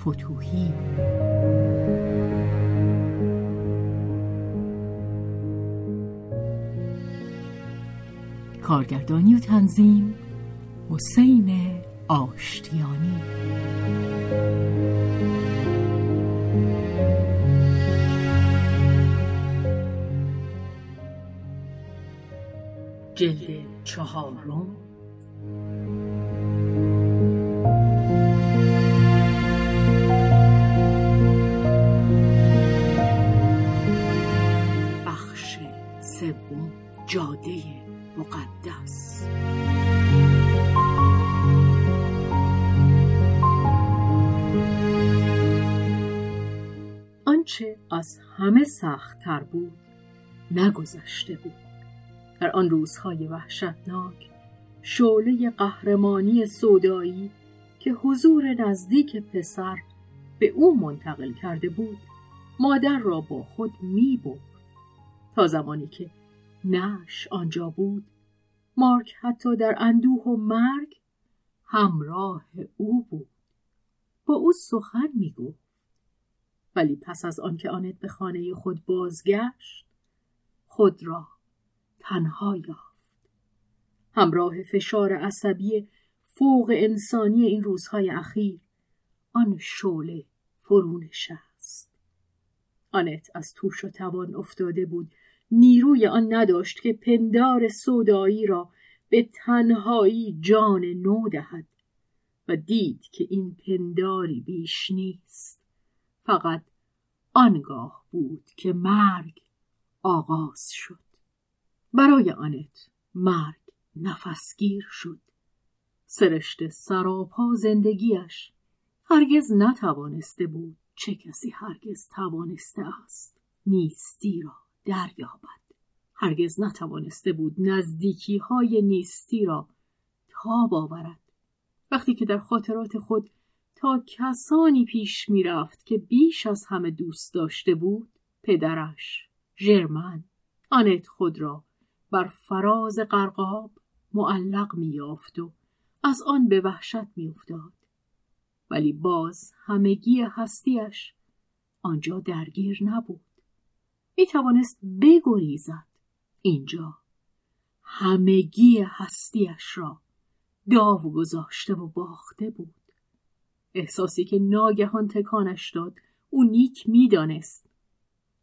فتوهی. کارگردانی و تنظیم حسین آشتیانی. جلد چهارم سختتر بود نگذشته بود. در آن روزهای وحشتناک شعله قهرمانی سودایی که حضور نزدیک پسر به او منتقل کرده بود مادر را با خود می برد تا زمانی که نش آنجا بود مارک حتی در اندوه و مرگ همراه او بود. با او سخن می گفت ولی پس از آنکه آنت به خانه خود بازگشت خود را تنها یافت. همراه فشار عصبی فوق انسانی این روزهای اخیر آن شعله فرو نشست آنت از توش و توان افتاده بود. نیروی آن نداشت که پندار سودایی را به تنهایی جان نو دهد و دید که این پنداری بیش نیست. فقط آنگاه بود که مرگ آغاز شد. برای آنت مرگ نفسگیر شد. سرشت سراپا زندگیش هرگز نتوانسته بود چه کسی هرگز توانسته است نیستی را دریابد. هرگز نتوانسته بود نزدیکی های نیستی را تاب آورد. وقتی که در خاطرات خود تا کسانی پیش می‌رفت که بیش از همه دوست داشته بود پدرش ژرمن. آنت خود را بر فراز قرقاب معلق میافت و از آن به وحشت میافتاد. ولی باز همگی هستیش آنجا درگیر نبود. می توانست بگریزد اینجا. همگی هستیش را داو گذاشته و باخته بود. احساسی که ناگهان تکانش داد. او نیک می‌دانست.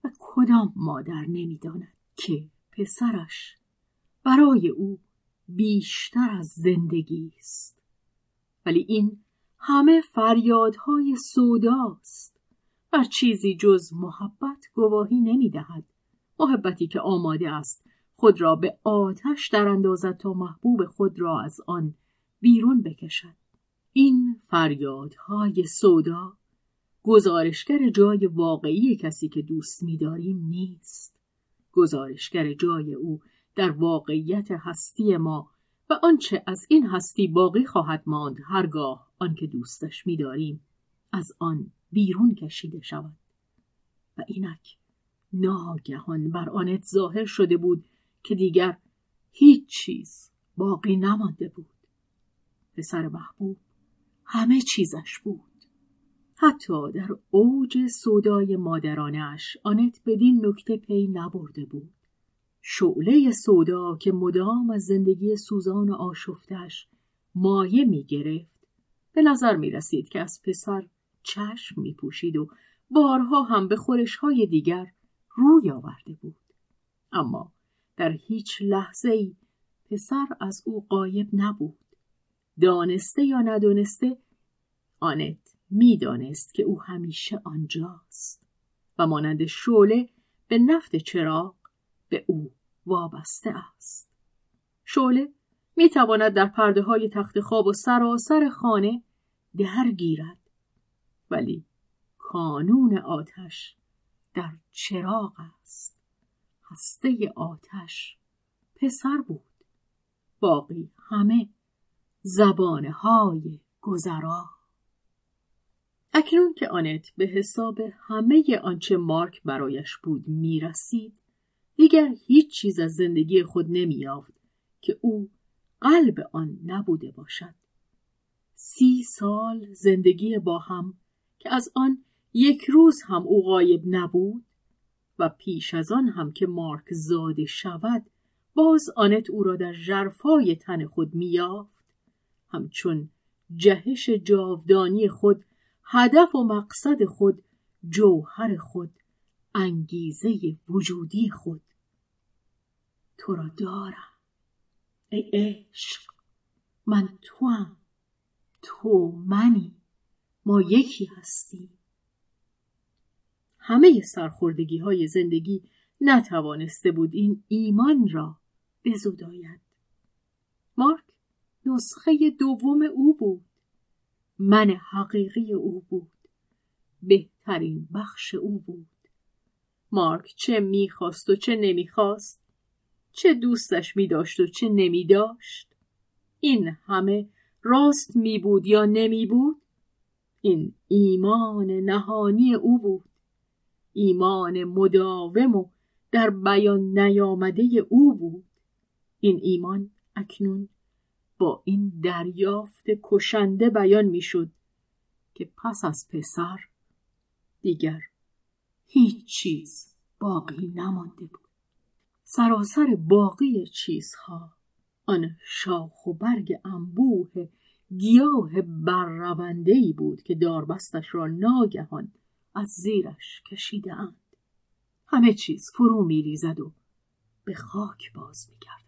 و کدام مادر نمی‌داند که پسرش برای او بیشتر از زندگی است. ولی این همه فریادهای سوداست. بر چیزی جز محبت گواهی نمی‌دهد. محبتی که آماده است خود را به آتش در اندازد تا محبوب خود را از آن بیرون بکشد. این فریادهای سودا گزارشگر جای واقعی کسی که دوست می‌داریم نیست. گزارشگر جای او در واقعیت هستی ما و آنچه از این هستی باقی خواهد ماند هرگاه آنکه دوستش می‌داریم از آن بیرون کشیده شود. و اینک ناگهان بر آنت ظاهر شده بود که دیگر هیچ چیز باقی نمانده بود. پسر محبوب همه چیزش بود حتی در اوج سودای مادرانش آنت بدین نکته پی نبرده بود شعله سودا که مدام از زندگی سوزان آشفتش مایه می گرفت به نظر می رسید که از پسر چشم می پوشید و بارها هم به خورش های دیگر روی آورده بود. اما در هیچ لحظه ای پسر از او قایب نبود. دانسته یا ندانسته آنت می‌دانست که او همیشه آنجاست و مانند شعله به نفت چراغ به او وابسته است. شعله می تواند در پرده های تخت خواب و سراسر خانه درگیرد ولی کانون آتش در چراغ است هسته آتش پسر بود باقی همه زبانه های گذرا. اکنون که آنت به حساب همه آنچه مارک برایش بود می‌رسید دیگر هیچ چیز از زندگی خود نمییافت که او قلب آن نبوده باشد. سی سال زندگی با هم که از آن یک روز هم او غایب نبود و پیش از آن هم که مارک زاده شود باز آنت او را در جرفای تن خود میافت همچون جهش جاودانی خود هدف و مقصد خود جوهر خود انگیزه وجودی خود. تو را دارم. ای عشق من توام. تو منی. ما یکی هستیم. همه سرخوردگی های زندگی نتوانسته بود این ایمان را بزوداید مارک نسخه دوم او بود. من حقیقی او بود. بهترین بخش او بود. مارک چه می‌خواست و چه نمی‌خواست چه دوستش میداشت و چه نمیداشت این همه راست می بود یا نمی بود این ایمان نهانی او بود. ایمان مداوم و در بیان نیامده او بود. این ایمان اکنون با این دریافت کشنده بیان می‌شد که پس از پسر دیگر هیچ چیز باقی نمانده بود سراسر باقی چیزها آن شاخ و برگ انبوه گیاه بررونده ای بود که داربستش را ناگهان از زیرش کشیده اند. همه چیز فرو می ریزد و به خاک باز می گردد.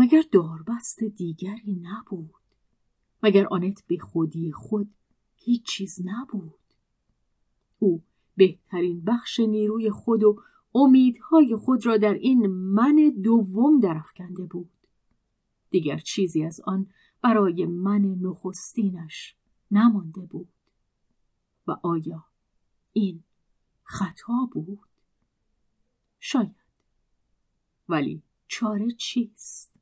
مگر داربست دیگری نبود؟ مگر آنت به خودی خود هیچ چیز نبود؟ او بهترین بخش نیروی خود و امیدهای خود را در این من دوم درفکنده بود. دیگر چیزی از آن برای من نخستینش نمانده بود و آیا این خطا بود؟ شاید ولی چاره چیست؟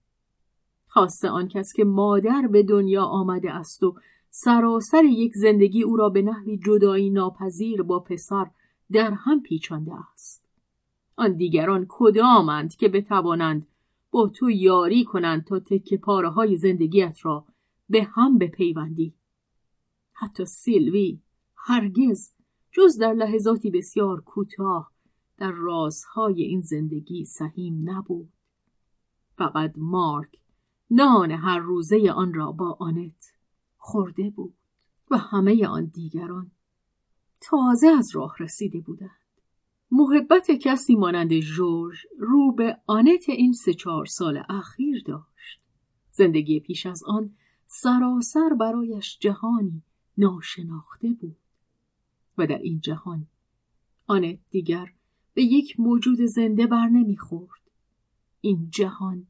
خاصه آن کس که مادر به دنیا آمده است و سراسر یک زندگی او را به نحوی جدایی ناپذیر با پسر در هم پیچانده است. آن دیگران کدامند که بتوانند با تو یاری کنند تا تکه پاره های زندگیت را به هم بپیوندی حتی سیلوی هرگز جز در لحظاتی بسیار کوتاه در رازهای این زندگی سهیم نبود فقط مارک نان هر روزه آن را با آنت خورده بود و همه آن دیگران تازه از راه رسیده بودند محبت کسی مانند جورج رو به آنت این سه چهار سال اخیر داشت. زندگی پیش از آن سراسر برایش جهانی ناشناخته بود. و در این جهان آنت دیگر به یک موجود زنده بر نمی‌خورد. این جهان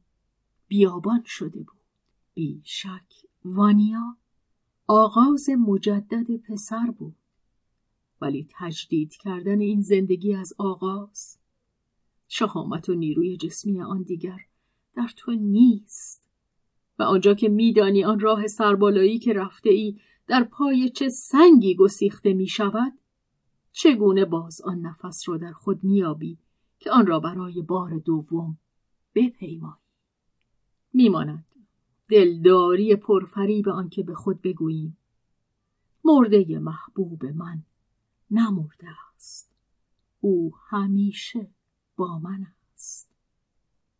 بیابان شده بود. بی شک وانیا آغاز مجدد پسر بود. ولی تجدید کردن این زندگی از آغاز شهامت و نیروی جسمی آن دیگر در تو نیست و آنجا که میدانی آن راه سربالایی که رفته ای در پای چه سنگی گسیخته می شود چگونه باز آن نفس را در خود میابی که آن را برای بار دوم بپیمایی میماند. دلداری پرفریب آنکه به خود بگوییم مرده محبوب من نمرده است. او همیشه با من است.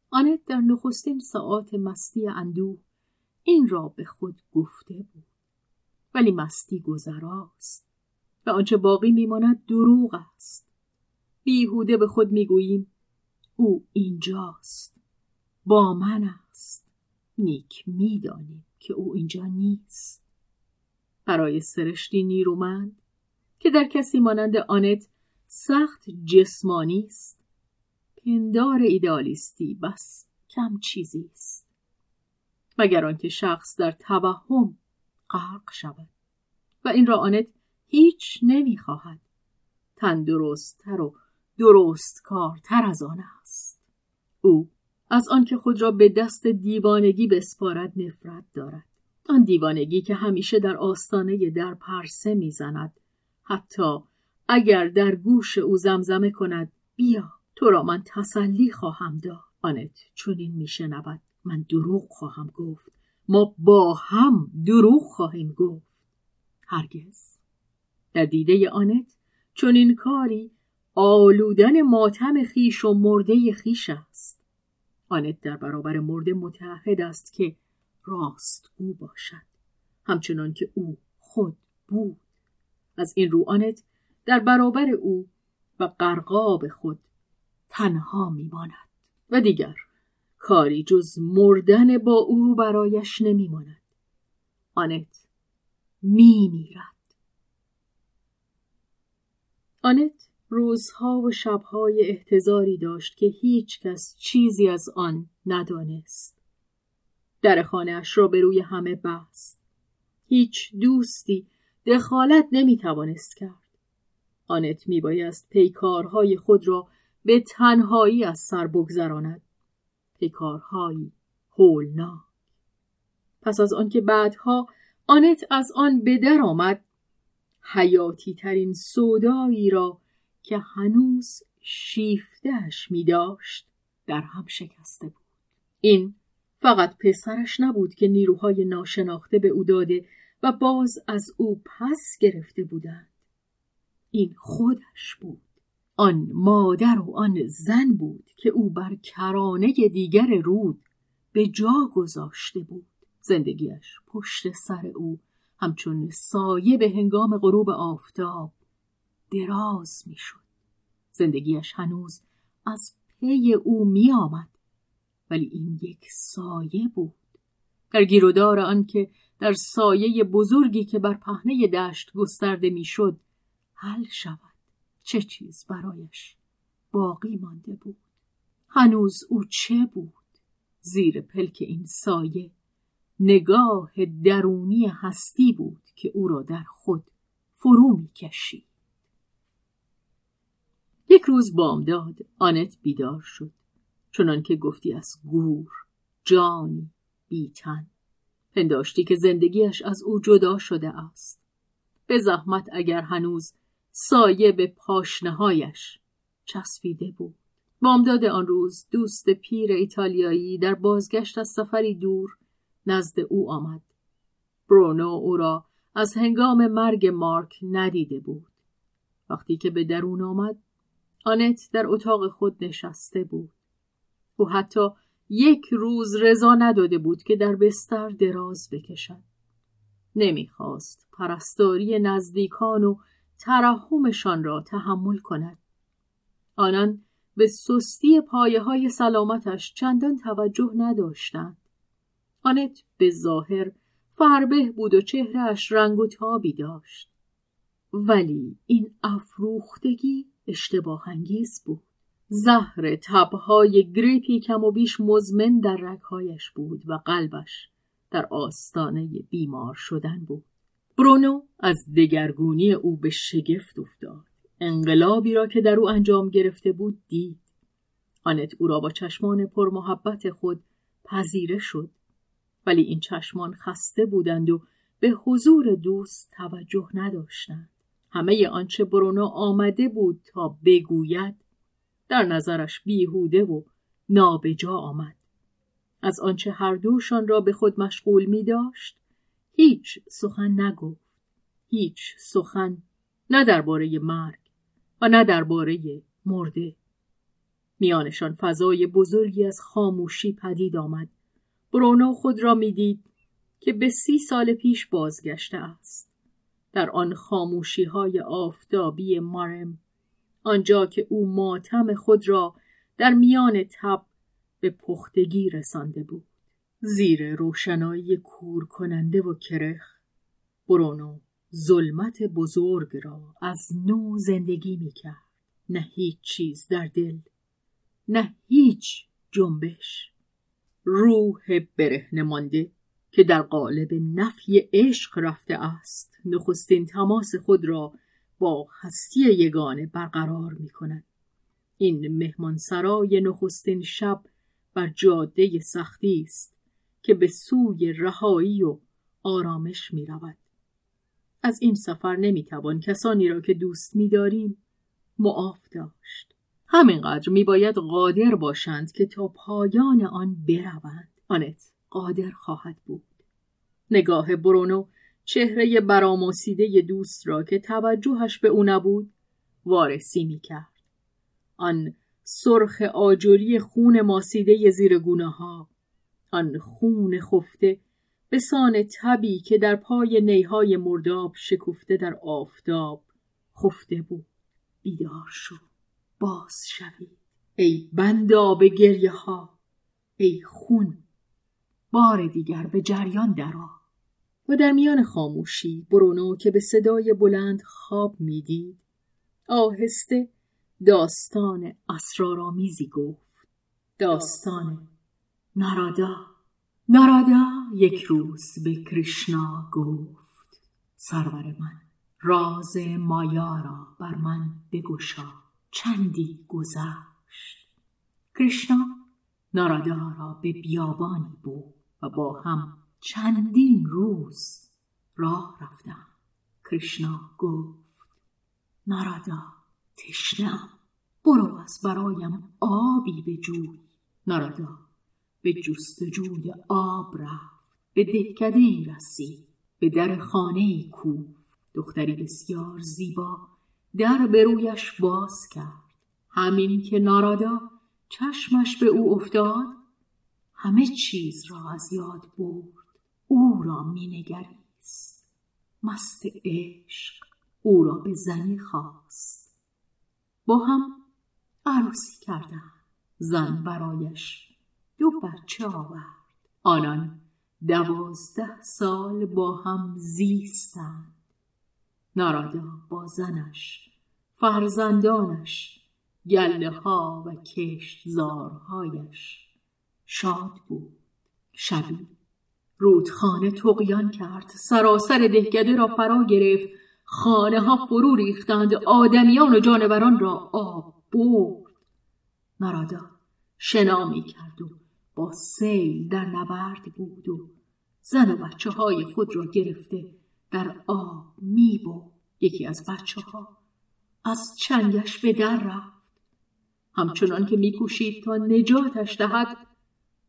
آنت در نخستین ساعات مستی اندوه این را به خود گفته بود. ولی مستی گذراست و آنچه باقی میماند دروغ است. بیهوده به خود می‌گوییم او اینجاست با من است. نیک می‌دانیم که او اینجا نیست. برای سرشتی نیرومند که در کسی مانند آنت سخت جسمانی است پندار ایدالیستی بس کم چیزی است. مگر آنکه شخص در توهم غرق شود و این را آنت هیچ نمی‌خواهد. تندرستتر و درست کارتر از آن است. او از آنکه خود را به دست دیوانگی بسپارد نفرت دارد. آن دیوانگی که همیشه در آستانه در پرسه می‌زند. حتی اگر در گوش او زمزمه کند بیا تو را من تسلی خواهم داد. آنت چنین میشنود. من دروغ خواهم گفت. ما با هم دروغ خواهیم گفت. هرگز. در دیده آنت چون این کاری آلودن ماتم خیش و مرده خیش است. آنت در برابر مرده متحد است که راست او باشد. همچنان که او خود بود. از این رو آنت در برابر او و قرقاب خود تنها میماند. و دیگر کاری جز مردن با او برایش نمیماند. آنت میمیرد. آنت روزها و شبهای احتضاری داشت که هیچ کس چیزی از آن ندانست. در خانهاش را به روی همه بست. هیچ دوستی دخالت نمی توانست کرد. آنت می بایست پیکارهای خود را به تنهایی از سر بگذراند. پیکارهایی هولناک. پس از آنکه بعدها آنت از آن به در آمد حیاتی ترین سودایی را که هنوز شیفتهش می داشت در هم شکسته بود. این فقط پسرش نبود که نیروهای ناشناخته به او داده و باز از او پس گرفته بودند. این خودش بود. آن مادر و آن زن بود که او بر کرانه دیگر رود به جا گذاشته بود. زندگیش پشت سر او همچون سایه به هنگام غروب آفتاب دراز می‌شد. زندگیش هنوز از پی او می آمد. ولی این یک سایه بود. در گیرودار آن که در سایه بزرگی که بر پهنه دشت گسترده می‌شد حل شود. چه چیز برایش باقی مانده بود. هنوز او چه بود؟ زیر پلک این سایه نگاه درونی هستی بود که او را در خود فرو می‌کشید. یک روز بامداد آنت بیدار شد. چنان که گفتی از گور جانی بیتن. پنداشتی که زندگیش از او جدا شده است. به زحمت اگر هنوز سایه به پاشنهایش چسبیده بود. بامداد آن روز دوست پیر ایتالیایی در بازگشت از سفری دور نزد او آمد. برونو او را از هنگام مرگ مارک ندیده بود. وقتی که به درون آمد آنت در اتاق خود نشسته بود. او حتی یک روز رضا نداده بود که در بستر دراز بکشد. نمی‌خواست پرستاری نزدیکان و ترحمشان را تحمل کند. آنان به سستی پایه های سلامتش چندان توجه نداشتند. آنت به ظاهر فربه بود و چهرهش رنگ و تابی داشت. ولی این افروختگی اشتباه انگیز بود. زهر تبهای گریپی کم و بیش مزمن در رگهایش بود و قلبش در آستانه بیمار شدن بود. برونو از دگرگونی او به شگفت افتاد. انقلابی را که در او انجام گرفته بود دید. آنت او را با چشمان پرمحبت خود پذیره شد. ولی این چشمان خسته بودند و به حضور دوست توجه نداشتند. همه آنچه برونو آمده بود تا بگوید در نظرش بیهوده و نابجا آمد. از آنچه هر دوشان را به خود مشغول می داشت هیچ سخن نگفت. هیچ سخن نه درباره مرگ و نه درباره مرده. میانشان فضای بزرگی از خاموشی پدید آمد. برونو خود را می‌دید که به سی سال پیش بازگشته است. در آن خاموشی های آفتابی مارم آنجا که او ماتم خود را در میان تب به پختگی رسانده بود. زیر روشنایی کور کننده و کرخ برونو ظلمت بزرگ را از نو زندگی می کرد نه هیچ چیز در دل نه هیچ جنبش. روح برهنه مانده که در قالب نفی عشق رفته است نخستین تماس خود را با هستی یگانه برقرار می کند. این مهمانسرای نخستین شب بر جاده سختی است که به سوی رهایی و آرامش می رود. از این سفر نمی توان کسانی را که دوست می داریم معاف داشت. همینقدر می باید قادر باشند که تا پایان آن بروند. آنت قادر خواهد بود. نگاه برونو چهره براماسیده دوست را که توجهش به او نبود وارسی می کرد. آن سرخ آجوری خون ماسیده زیر گونه ها آن خون خفته به سان تبی که در پای نیهای مرداب شکفته در آفتاب خفته بود. بیدار شو. باز شوید. ای بنداب گریه ها ای خون. بار دیگر به جریان درآ. و در میان خاموشی برونو که به صدای بلند خواب می‌دید آهسته داستان اسرارآمیزی گفت. داستان نارادا. نارادا یک روز به کرشنا گفت. سرور من راز مایا را بر من بگشا. چندی گذشت. کرشنا نارادا را به بیابانی بود و با هم چندین روز راه رفتم. کرشنا گفت نارادا تشنم برو از برایم آبی به جوی. نارادا به جستجوی آب رفت. به دهکده ای رسید به در خانه ای کو. دختری بسیار زیبا در به رویش باز کرد. همین که نارادا چشمش به او افتاد همه چیز را از یاد برد. او را مینگریست. مست عشق او را به زنی خواست. با هم عروسی کردن زن برایش دو بچه آورد. آنان دوازده سال با هم زیستند. نارادا با زنش فرزندانش گله ها و کشتزارهایش شاد بود. شبی رودخانه تقیان کرد. سراسر دهکده را فرا گرفت. خانه ها فرو ریختند. آدمیان و جانوران را آب برد. نارادا شنا می کرد و با سیل در نبرد بود و زن و بچه های خود را گرفته در آب می یکی از بچه ها از چنگش به در رفت. همچنان که میکوشید تا نجاتش دهد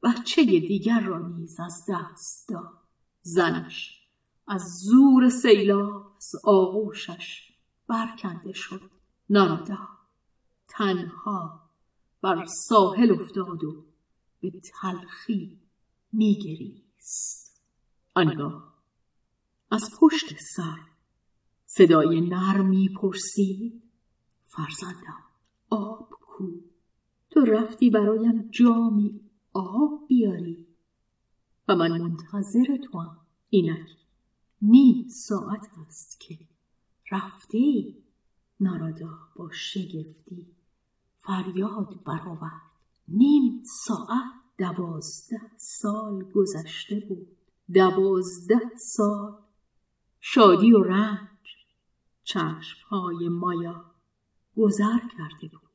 بچه دیگر را نیز از دست داد. زنش از زور سیلاب از آغوشش برکنده شد. نارادا تنها بر ساحل افتاد و به تلخی میگریست. آنگاه از پشت سر صدای نرمی پرسید فرزندم آب کو. تو رفتی برایم جامی؟ آب بیاری. و من منتظر تو هم. اینک نیم ساعت است که رفتی. نارادا با شگفتی. فریاد برآورد. نیم ساعت دوازده سال گذشته بود. دوازده سال. شادی و رنج. چشمهای مایا. گذر کرده بود.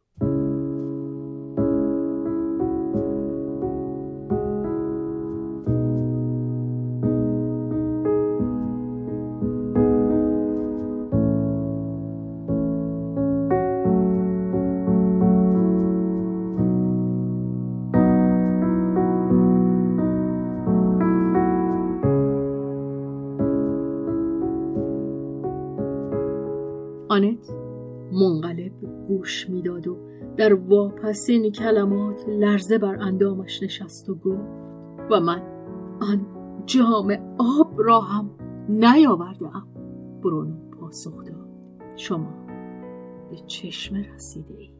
واپسین کلمات لرزه بر اندامش نشست و گفت و من آن جام آب را هم نیاورده ام برونو پاسخ داد شما به چشمه رسیده اید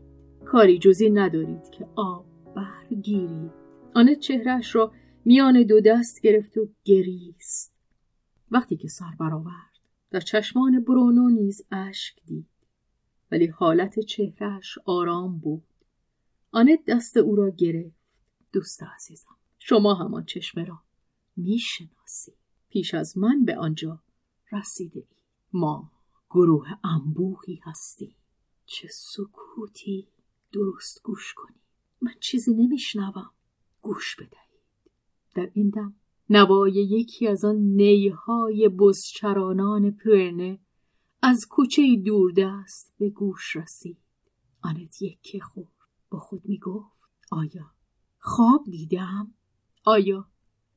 کاری جزی ندارید که آب برگیرید. آن چهرش را میان دو دست گرفت و گریست. وقتی که سر برآورد در چشمان برونو نیز اشک دید. ولی حالت چهرهش آرام بود. آنت دست او را گرفت. دوست عزیزم شما همان چشمه را می‌شناسی. پیش از من به آنجا رسیده ای. ما گروه انبوهی هستی چه سکوتی درست گوش کنی. من چیزی نمیشنوم. گوش بدهید. در این دم نوای یکی از آن نیهای بزچرانان پرنه از کوچه دوردست به گوش رسید. آنت یکی خورد. با خود می گفت آیا خواب دیدم؟ آیا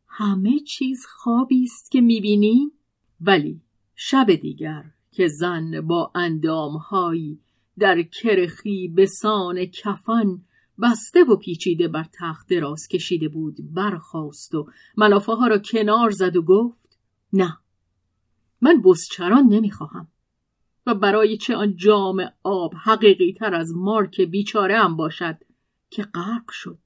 همه چیز خوابی است که می‌بینیم؟ ولی شب دیگر که زن با اندامهایی در کرخی به سان کفن بسته و پیچیده بر تخت دراز کشیده بود برخاست و ملافه ها را کنار زد و گفت نه من بزچران نمی‌خواهم و برای چه آن جام آب حقیقی تر از مارک بیچاره هم باشد که غرق شد.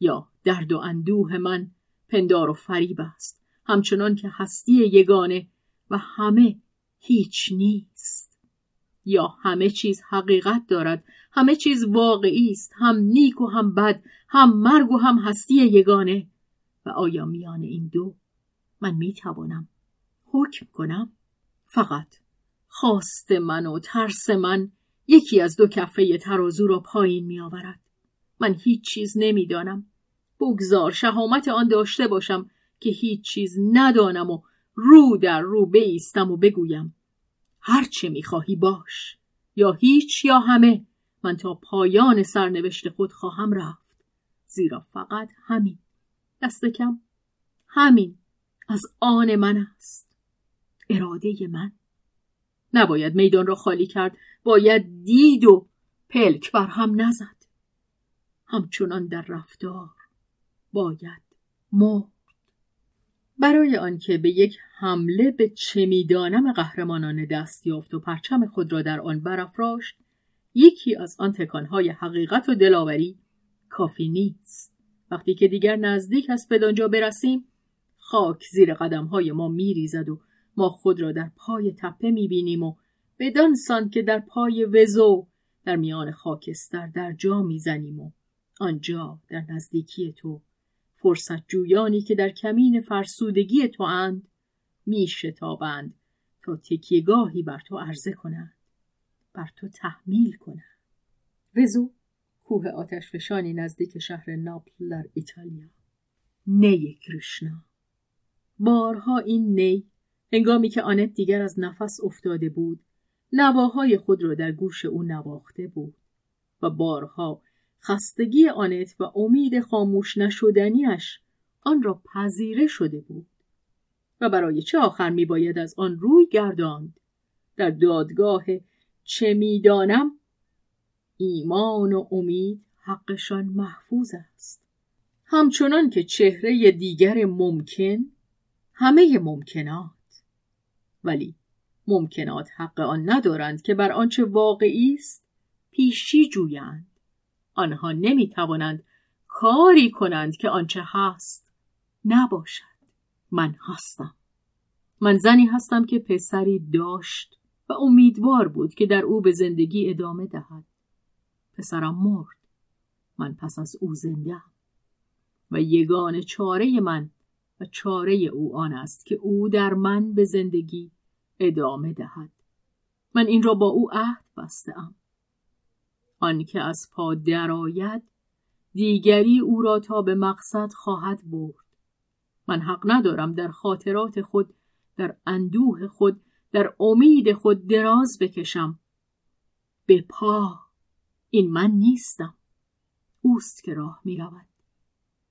یا درد و اندوه من پندار و فریب است همچنان که هستی یگانه و همه هیچ نیست. یا همه چیز حقیقت دارد همه چیز واقعی است هم نیک و هم بد هم مرگ و هم هستی یگانه. و آیا میان این دو من می‌توانم حکم کنم؟ فقط خواست من و ترس من یکی از دو کفه ترازو را پایین می آورد. من هیچ چیز نمی‌دانم. بگذار شهامت آن داشته باشم که هیچ چیز ندانم و رو در رو بیستم و بگویم. هرچه می‌خواهی باش. یا هیچ یا همه. من تا پایان سرنوشت خود خواهم رفت. زیرا فقط همین. دست کم. همین. از آن من است. اراده من. نباید میدان را خالی کرد. باید دید و پلک بر هم نزد. همچنان در رفتار باید مرد. برای آنکه به یک حمله به چه می‌دانم قهرمانان دست یافت و پرچم خود را در آن برافراشت یکی از آن تکانهای حقیقت و دلاوری کافی نیست. وقتی که دیگر نزدیک است به دانجا برسیم خاک زیر قدمهای ما میریزد و ما خود را در پای تپه می‌بینیم و بدان سان که در پای وزو در میان خاکستر در جا می‌زنیم و آنجا در نزدیکی تو فرصت جویانی که در کمین فرسودگی تو اند می شتابند تا تکیگاهی بر تو عرضه کنند بر تو تحمیل کنند. وزو کوه آتش فشانی نزدیک شهر ناپل در ایتالیا. نی کرشنا بارها این نی هنگامی که آنت دیگر از نفس افتاده بود نواهای خود را در گوش او نواخته بود و بارها خستگی آنت و امید خاموش نشدنیش آن را پذیره شده بود و برای چه آخر می باید از آن روی گرداند؟ در دادگاه چه می‌دانم؟ ایمان و امید حقشان محفوظ است. همچنان که چهره دیگر ممکن همه ممکنات. ولی ممکنات حق آن ندارند که بر آنچه واقعی است پیشی جویند. آنها نمی توانند کاری کنند که آنچه هست نباشد. من هستم. من زنی هستم که پسری داشت و امیدوار بود که در او به زندگی ادامه دهد. پسرم مرد. من پس از او زنده و یگان چاره من چاره او آن است که او در من به زندگی ادامه دهد. من این را با او عهد بستم آنکه از پا درآید دیگری او را تا به مقصد خواهد برد. من حق ندارم در خاطرات خود در اندوه خود در امید خود دراز بکشم. به پا این من نیستم. اوست که راه می رود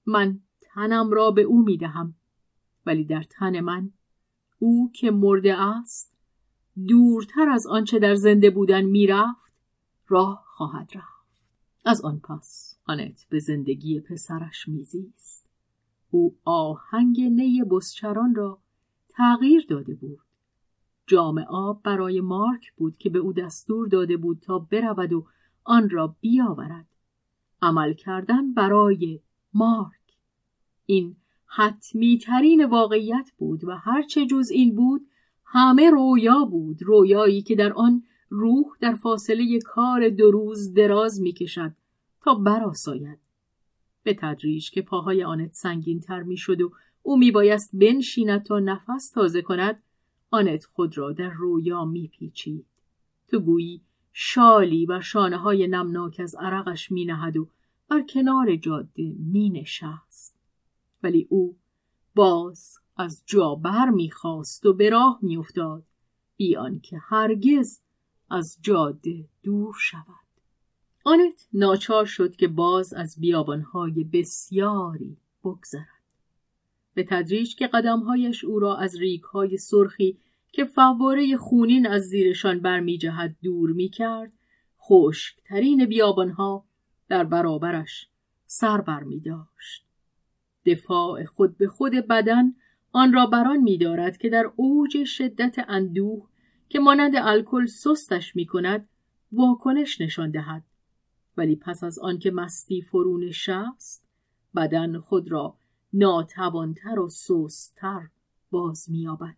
من تنم را به او می دهم ولی در تن من او که مرده است دورتر از آنچه در زنده بودن می‌رفت راه خواهد رفت. از آن پس آنت به زندگی پسرش میزیست. او آهنگ نی بسچران را تغییر داده بود. جام آب برای مارک بود که به او دستور داده بود تا برود و آن را بیاورد. عمل کردن برای مارک. این حتمی ترین واقعیت بود و هرچه جز این بود همه رویا بود رویایی که در آن روح در فاصله کار دو روز دراز می کشد تا براساید به تدریج که پاهای آنت سنگین تر می شد و او می بایست بنشیند تا نفس تازه کند آنت خود را در رویا می پیچید تو گویی شالی بر شانه های نمناک از عرقش می نهد و بر کنار جاده می نشست ولی او باز از جا بر می‌خواست و به راه میافتاد بی آنکه هرگز از جاده دور شود آنت ناچار شد که باز از بیابانهای بسیاری بگذرد به تدریج که قدمهایش او را از ریگهای سرخی که فواره خونین از زیرشان برمیجهد دور می‌کرد خشکترین بیابانها در برابرش سر برمی داشت. دفاع خود به خود بدن آن را بران می‌دارد که در اوج شدت اندوه که مانند الکل سستش می کند واکنش نشان دهد. ولی پس از آنکه مستی فرو نشست بدن خود را ناتوانتر و سستتر باز مییابد.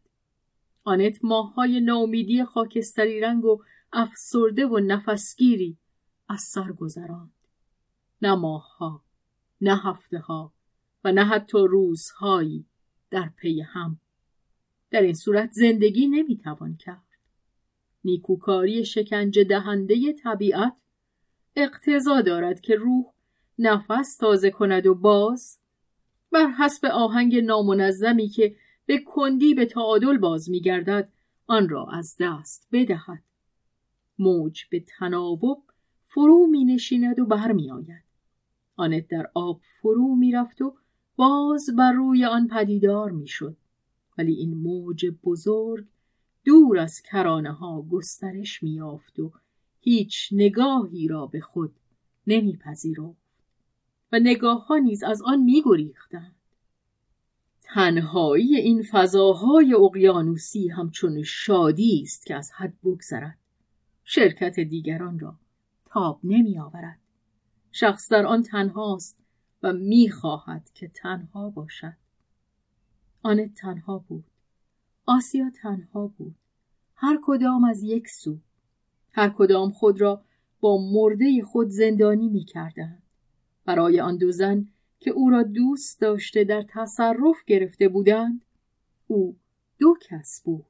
آنت ماههای ناامیدی خاکستری رنگ و افسرده و نفسگیری از سر گذراند. نه ماهها نه هفته ها و نه حتی روزهایی در پی هم. در این صورت زندگی نمی‌توان کرد. نیکوکاری شکنجه دهنده طبیعت اقتضا دارد که روح نفس تازه کند و باز بر حسب آهنگ نامنظمی که به کندی به تعادل باز میگردد آن را از دست بدهد. موج به تناوب فرو می نشیند و برمی آید. آنت در آب فرو می رفت و باز بر روی آن پدیدار می‌شد. ولی این موج بزرگ دور از کرانه ها گسترش میافت و هیچ نگاهی را به خود نمیپذیرفت و نگاه ها نیز از آن میگریختند. تنهایی این فضاهای اقیانوسی همچون شادی است که از حد بگذرد. شرکت دیگران را تاب نمیآورد. شخص در آن تنهاست و می‌خواهد که تنها باشد. آنت تنها بود. آسیا تنها بود. هر کدام از یک سو. هر کدام خود را با مرده خود زندانی می‌کردند. برای آن دو زن که او را دوست داشته در تصرف گرفته بودند او دو کس بود.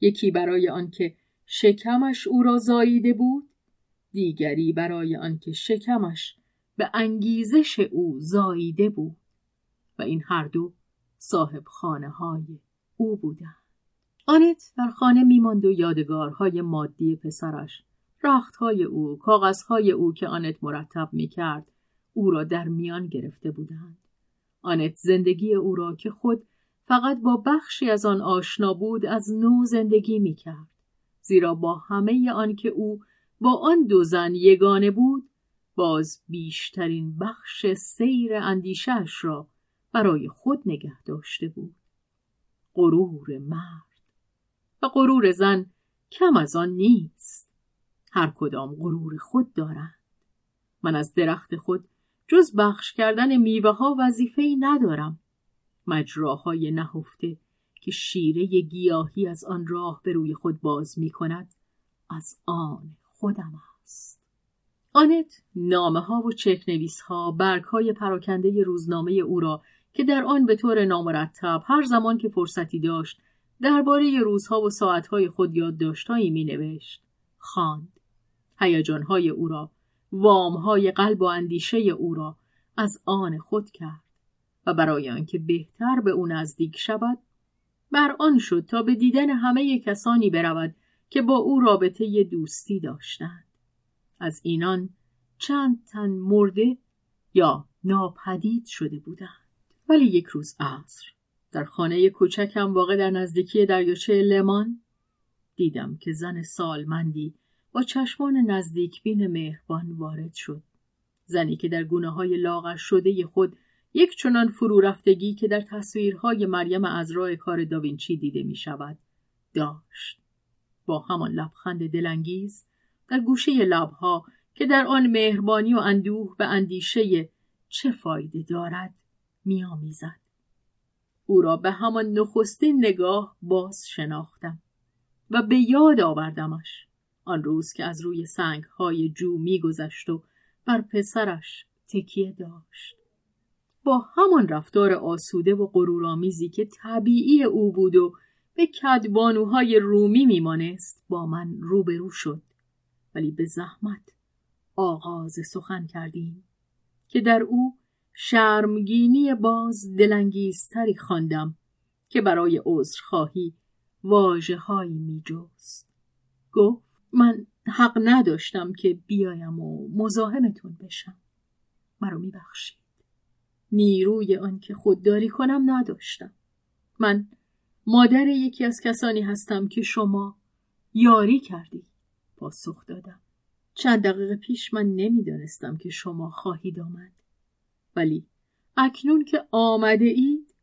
یکی برای آنکه شکمش او را زاییده بود دیگری برای آنکه شکمش به انگیزش او زاییده بود و این هر دو صاحب خانه های او بودند. آنت در خانه میماند و یادگارهای مادی پسرش رختهای او کاغذهای او که آنت مرتب می‌کرد او را در میان گرفته بودند آنت زندگی او را که خود فقط با بخشی از آن آشنا بود از نو زندگی می‌کرد زیرا با همه آن که او با آن دو زن یگانه بود باز بیشترین بخش سیر اندیشش را برای خود نگه داشته بود. غرور مرد و غرور زن کم از آن نیست. هر کدام غرور خود دارند. من از درخت خود جز بخش کردن میوه ها وظیفه ندارم. مجراهای نهفته که شیره گیاهی از آن راه به روی خود باز می کند از آن خودم است. آنت نامه ها و چک نویس ها برگ های پراکنده روزنامه او را که در آن به طور نامرتب هر زمان که فرصتی داشت درباره روزها و ساعتهای خود یادداشتهایی می نوشت خواند. هیجانهای او را وامهای قلب و اندیشه او را از آن خود کرد و برای آنکه بهتر به او نزدیک شود بر آن شد تا به دیدن همه کسانی برود که با او رابطه دوستی داشتند. از اینان چند تن مرده یا ناپدید شده بودند ولی یک روز عصر در خانه کوچکم واقع در نزدیکی دریاچه لمان دیدم که زن سالمندی با چشمان نزدیک بین مهربان وارد شد. زنی که در گونه های لاغر شده خود یک چنان فرو رفتگی که در تصویرهای مریم از راه کار داوینچی دیده می شود داشت. با همان لبخند دلانگیز در گوشه لبها که در آن مهربانی و اندوه به اندیشه چه فایده دارد میآمیزد. او را به همان نخستین نگاه باز شناختم و به یاد آوردمش. آن روز که از روی سنگ های جو میگذشت و بر پسرش تکیه داشت. با همان رفتار آسوده و غرورآمیزی که طبیعی او بود و به کدبانوهای رومی میمانست با من روبرو شد. ولی به زحمت آغاز سخن کردیم که در او شرمگینی باز دلانگیزتری خواندم که برای عذرخواهی واجه هایی می جست. گفت من حق نداشتم که بیایم و مزاحمتون بشم. مرا می بخشید. نیروی آن که خودداری کنم نداشتم. من مادر یکی از کسانی هستم که شما یاری کردی. پاسخ دادم. چند دقیقه پیش من نمی‌دانستم که شما خواهید آمد. ولی اکنون که آمده اید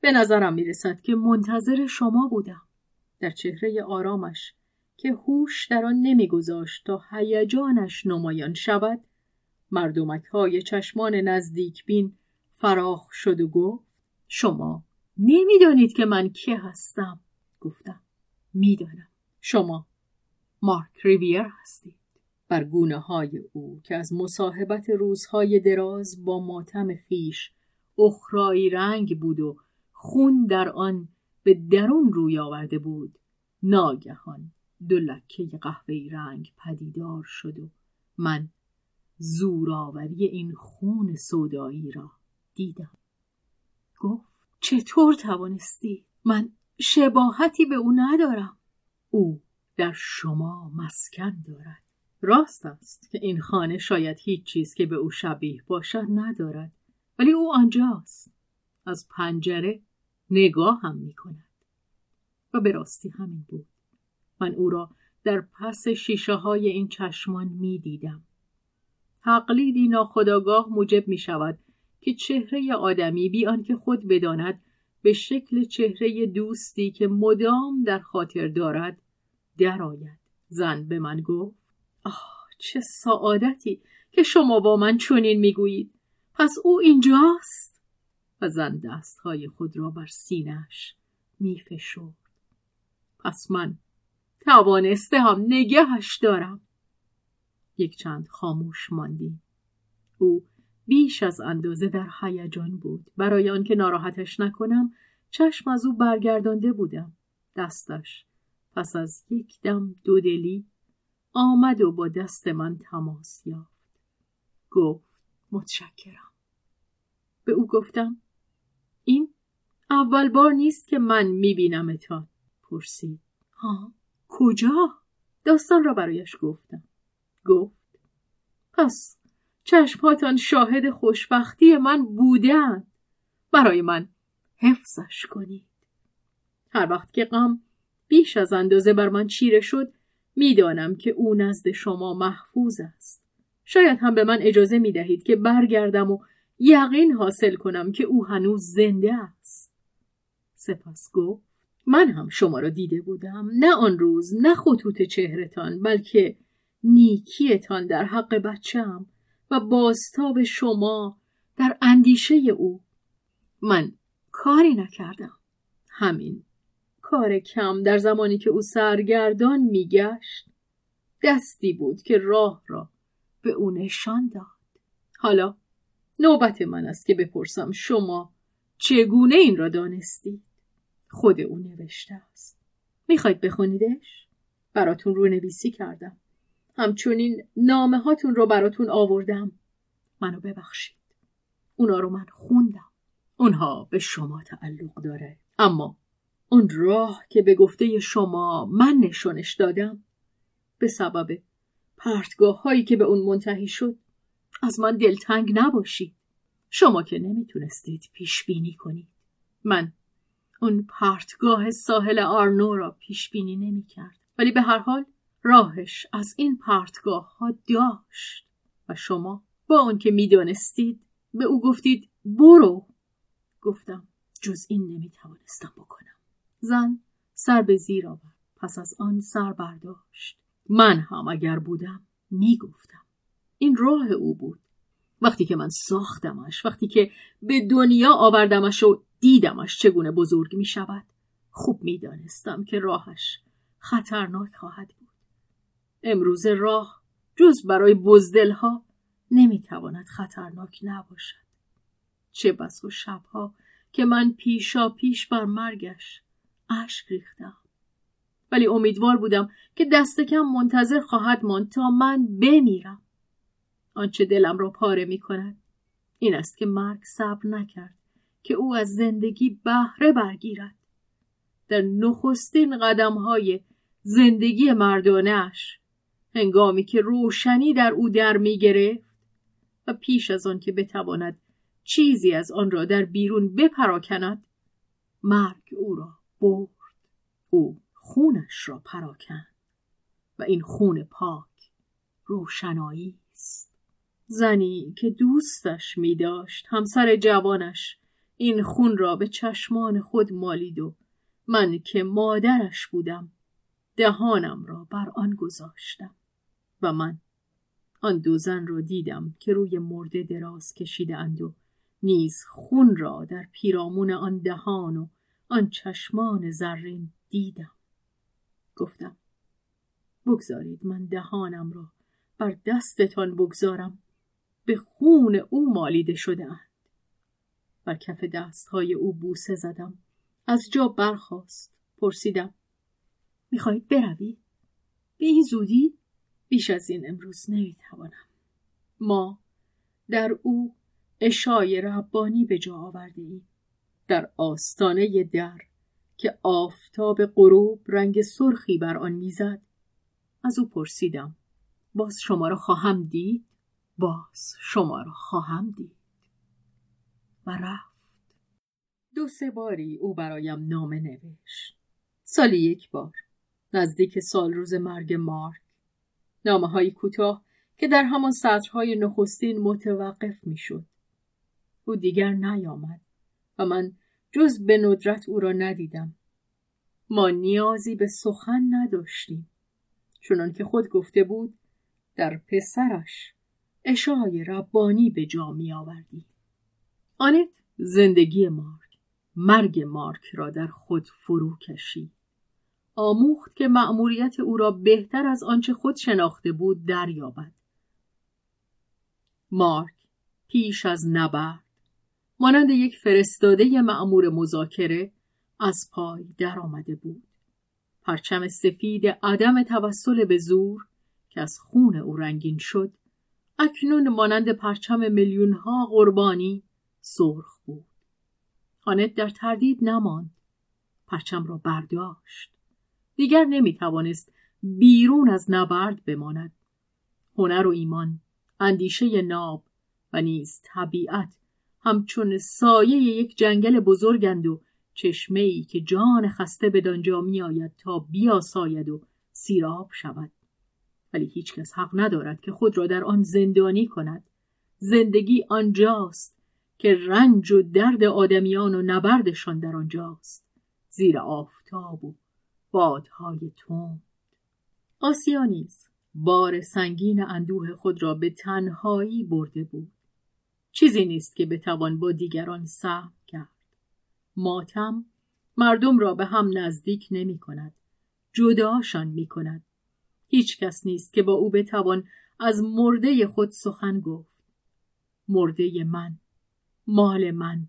به نظرم می رسد که منتظر شما بودم. در چهره آرامش که هوش در آن نمیگذاشت تا هیجانش نمایان شود مردمک های چشمان نزدیک بین فراخ شد و گفت شما نمی‌دانید که من که هستم گفتم می‌دانم شما مارک ریویر هستید. بر گونه های او که از مصاحبت روزهای دراز با ماتم خیش اخرایی رنگ بود و خون در آن به درون روی آورده بود ناگهان دو لکه قهوه‌ای رنگ پدیدار شد و من زوراوری این خون سودایی را دیدم. گفت چطور توانستی؟ من شباهتی به او ندارم. او در شما مسکن دارد. راست است که این خانه شاید هیچ چیز که به او شبیه باشد ندارد. ولی او آنجاست. از پنجره نگاه هم می کند. و به راستی همین بود. من او را در پس شیشه های این چشمان می دیدم. تقلیدی ناخداگاه موجب می شود که چهره آدمی بی آنکه خود بداند به شکل چهره دوستی که مدام در خاطر دارد درآید. زن به من گفت آه چه سعادتی که شما با من چنین می‌گویید. پس او اینجاست؟ و زن دستهای خود را بر سینش میفشرد. پس من توانسته هم نگهش دارم. یک چند خاموش ماندیم. او بیش از اندازه در هیجان بود. برای آنکه ناراحتش نکنم چشم از او برگردانده بودم. دستش پس از یک دم دودلی آمد و با دست من تماس یافت. گفت متشکرم. به او گفتم این اول بار نیست که من میبینمتان. پرسید ها کجا؟ داستان را برایش گفتم. گفت پس چشمهاتان شاهد خوشبختی من بودن برای من حفظش کنید. هر وقت که غم بیش از اندازه بر من چیره شد می‌دانم که او نزد شما محفوظ است. شاید هم به من اجازه می دهید که برگردم و یقین حاصل کنم که او هنوز زنده است. سپس گفت من هم شما را دیده بودم نه آن روز نه خطوط چهرتان بلکه نیکیتان در حق بچم و بازتاب شما در اندیشه او. من کاری نکردم. همین کار کم در زمانی که او سرگردان میگشت دستی بود که راه را به او نشان داد. حالا نوبت من است که بپرسم شما چگونه این را دانستی؟ خود او نوشته است. می‌خواید بخونیدش؟ براتون رو نویسی کردم. همچنین نامه هاتون رو براتون آوردم. منو ببخشید. اونا رو من خوندم. اونها به شما تعلق داره. اما اون راه که به گفته شما من نشونش دادم به سبب پرتگاه هایی که به اون منتهی شد از من دلتنگ نباشید. شما که نمی‌تونستید پیش بینی کنید. من اون پرتگاه ساحل آرنو را پیش بینی نمی کرد. ولی به هر حال راهش از این پرتگاه ها داشت. و شما با آنکه می‌دانستید به او گفتید برو. گفتم جز این نمی‌توانستم بکنم. زن سر به زیر آورد. پس از آن سر برداشت. من هم اگر بودم می‌گفتم. این راه او بود. وقتی که من ساختمش وقتی که به دنیا آوردمش و دیدمش چگونه بزرگ می شود خوب می دانستم که راهش خطرناک خواهد بود. امروز راه جز برای بزدلها نمی‌تواند خطرناک نباشد. چه بس و شبها که من پیشا پیش بر مرگش اشک ریختم. ولی امیدوار بودم که دست کم منتظر خواهد ماند تا من بمیرم. آنچه دلم را پاره می کند این است که مرگ صبر نکرد که او از زندگی بهره برگیرد. در نخستین قدم های زندگی مردانش هنگامی که روشنی در او در می گرفت و پیش از آن که بتواند چیزی از آن را در بیرون بپراکند مرگ او را برد او خونش را پراکند و این خون پاک روشنایی است. زنی که دوستش می داشت همسر جوانش این خون را به چشمان خود مالید و من که مادرش بودم دهانم را بر آن گذاشتم و من آن دو زن را دیدم که روی مرده دراز کشیده اند و نیز خون را در پیرامون آن دهان و آن چشمان زرین دیدم. گفتم بگذارید من دهانم را بر دستتان بگذارم. به خون او مالیده شده اند. بر کف دستهای او بوسه زدم. از جا برخاست. پرسیدم می‌خواهید بروید؟ به این زودی بیش از این امروز نمی‌توانم. ما در او اشای ربانی به جا آورده ایم در آستانه در که آفتاب غروب رنگ سرخی بر آن می‌زد. از او پرسیدم باز شما را خواهم دید؟ باز شما را خواهم دید. و رفت. دو سه باری او برایم نامه نوشت. سالی یک بار نزدیک سال روز مرگ مارک. نامه های کوتاه که در همان سطرهای نخستین متوقف می‌شد. او دیگر نیامد. من جز به ندرت او را ندیدم. ما نیازی به سخن نداشتیم. چونان که خود گفته بود در پسرش اشای ربانی به جا می آوردی. آنت زندگی مارک مرگ مارک را در خود فرو کشید. آموخت که مأموریت او را بهتر از آنچه خود شناخته بود دریابد. مارک پیش از نبرد مانند یک فرستاده معمور مذاکره از پای درآمده بود. پرچم سفید عدم توسل به زور که از خون او رنگین شد اکنون مانند پرچم میلیون ها قربانی سرخ بود. آنت در تردید نماند پرچم را برداشت. دیگر نمی توانست بیرون از نبرد بماند. هنر و ایمان اندیشه ناب و نیز طبیعت همچون سایه یک جنگل بزرگند و چشمه ای که جان خسته به دانجا می آید تا بیاساید و سیراب شود. ولی هیچکس حق ندارد که خود را در آن زندانی کند. زندگی آنجاست که رنج و درد آدمیان و نبردشان در آنجاست. زیر آفتاب و بادهای تند. آسیا نیز بار سنگین اندوه خود را به تنهایی برده بود. چیزی نیست که بتوان با دیگران سهم کرد. ماتم مردم را به هم نزدیک نمی کند. جداشان می کند. هیچ کس نیست که با او بتوان از مرده خود سخن گفت. مرده من مال من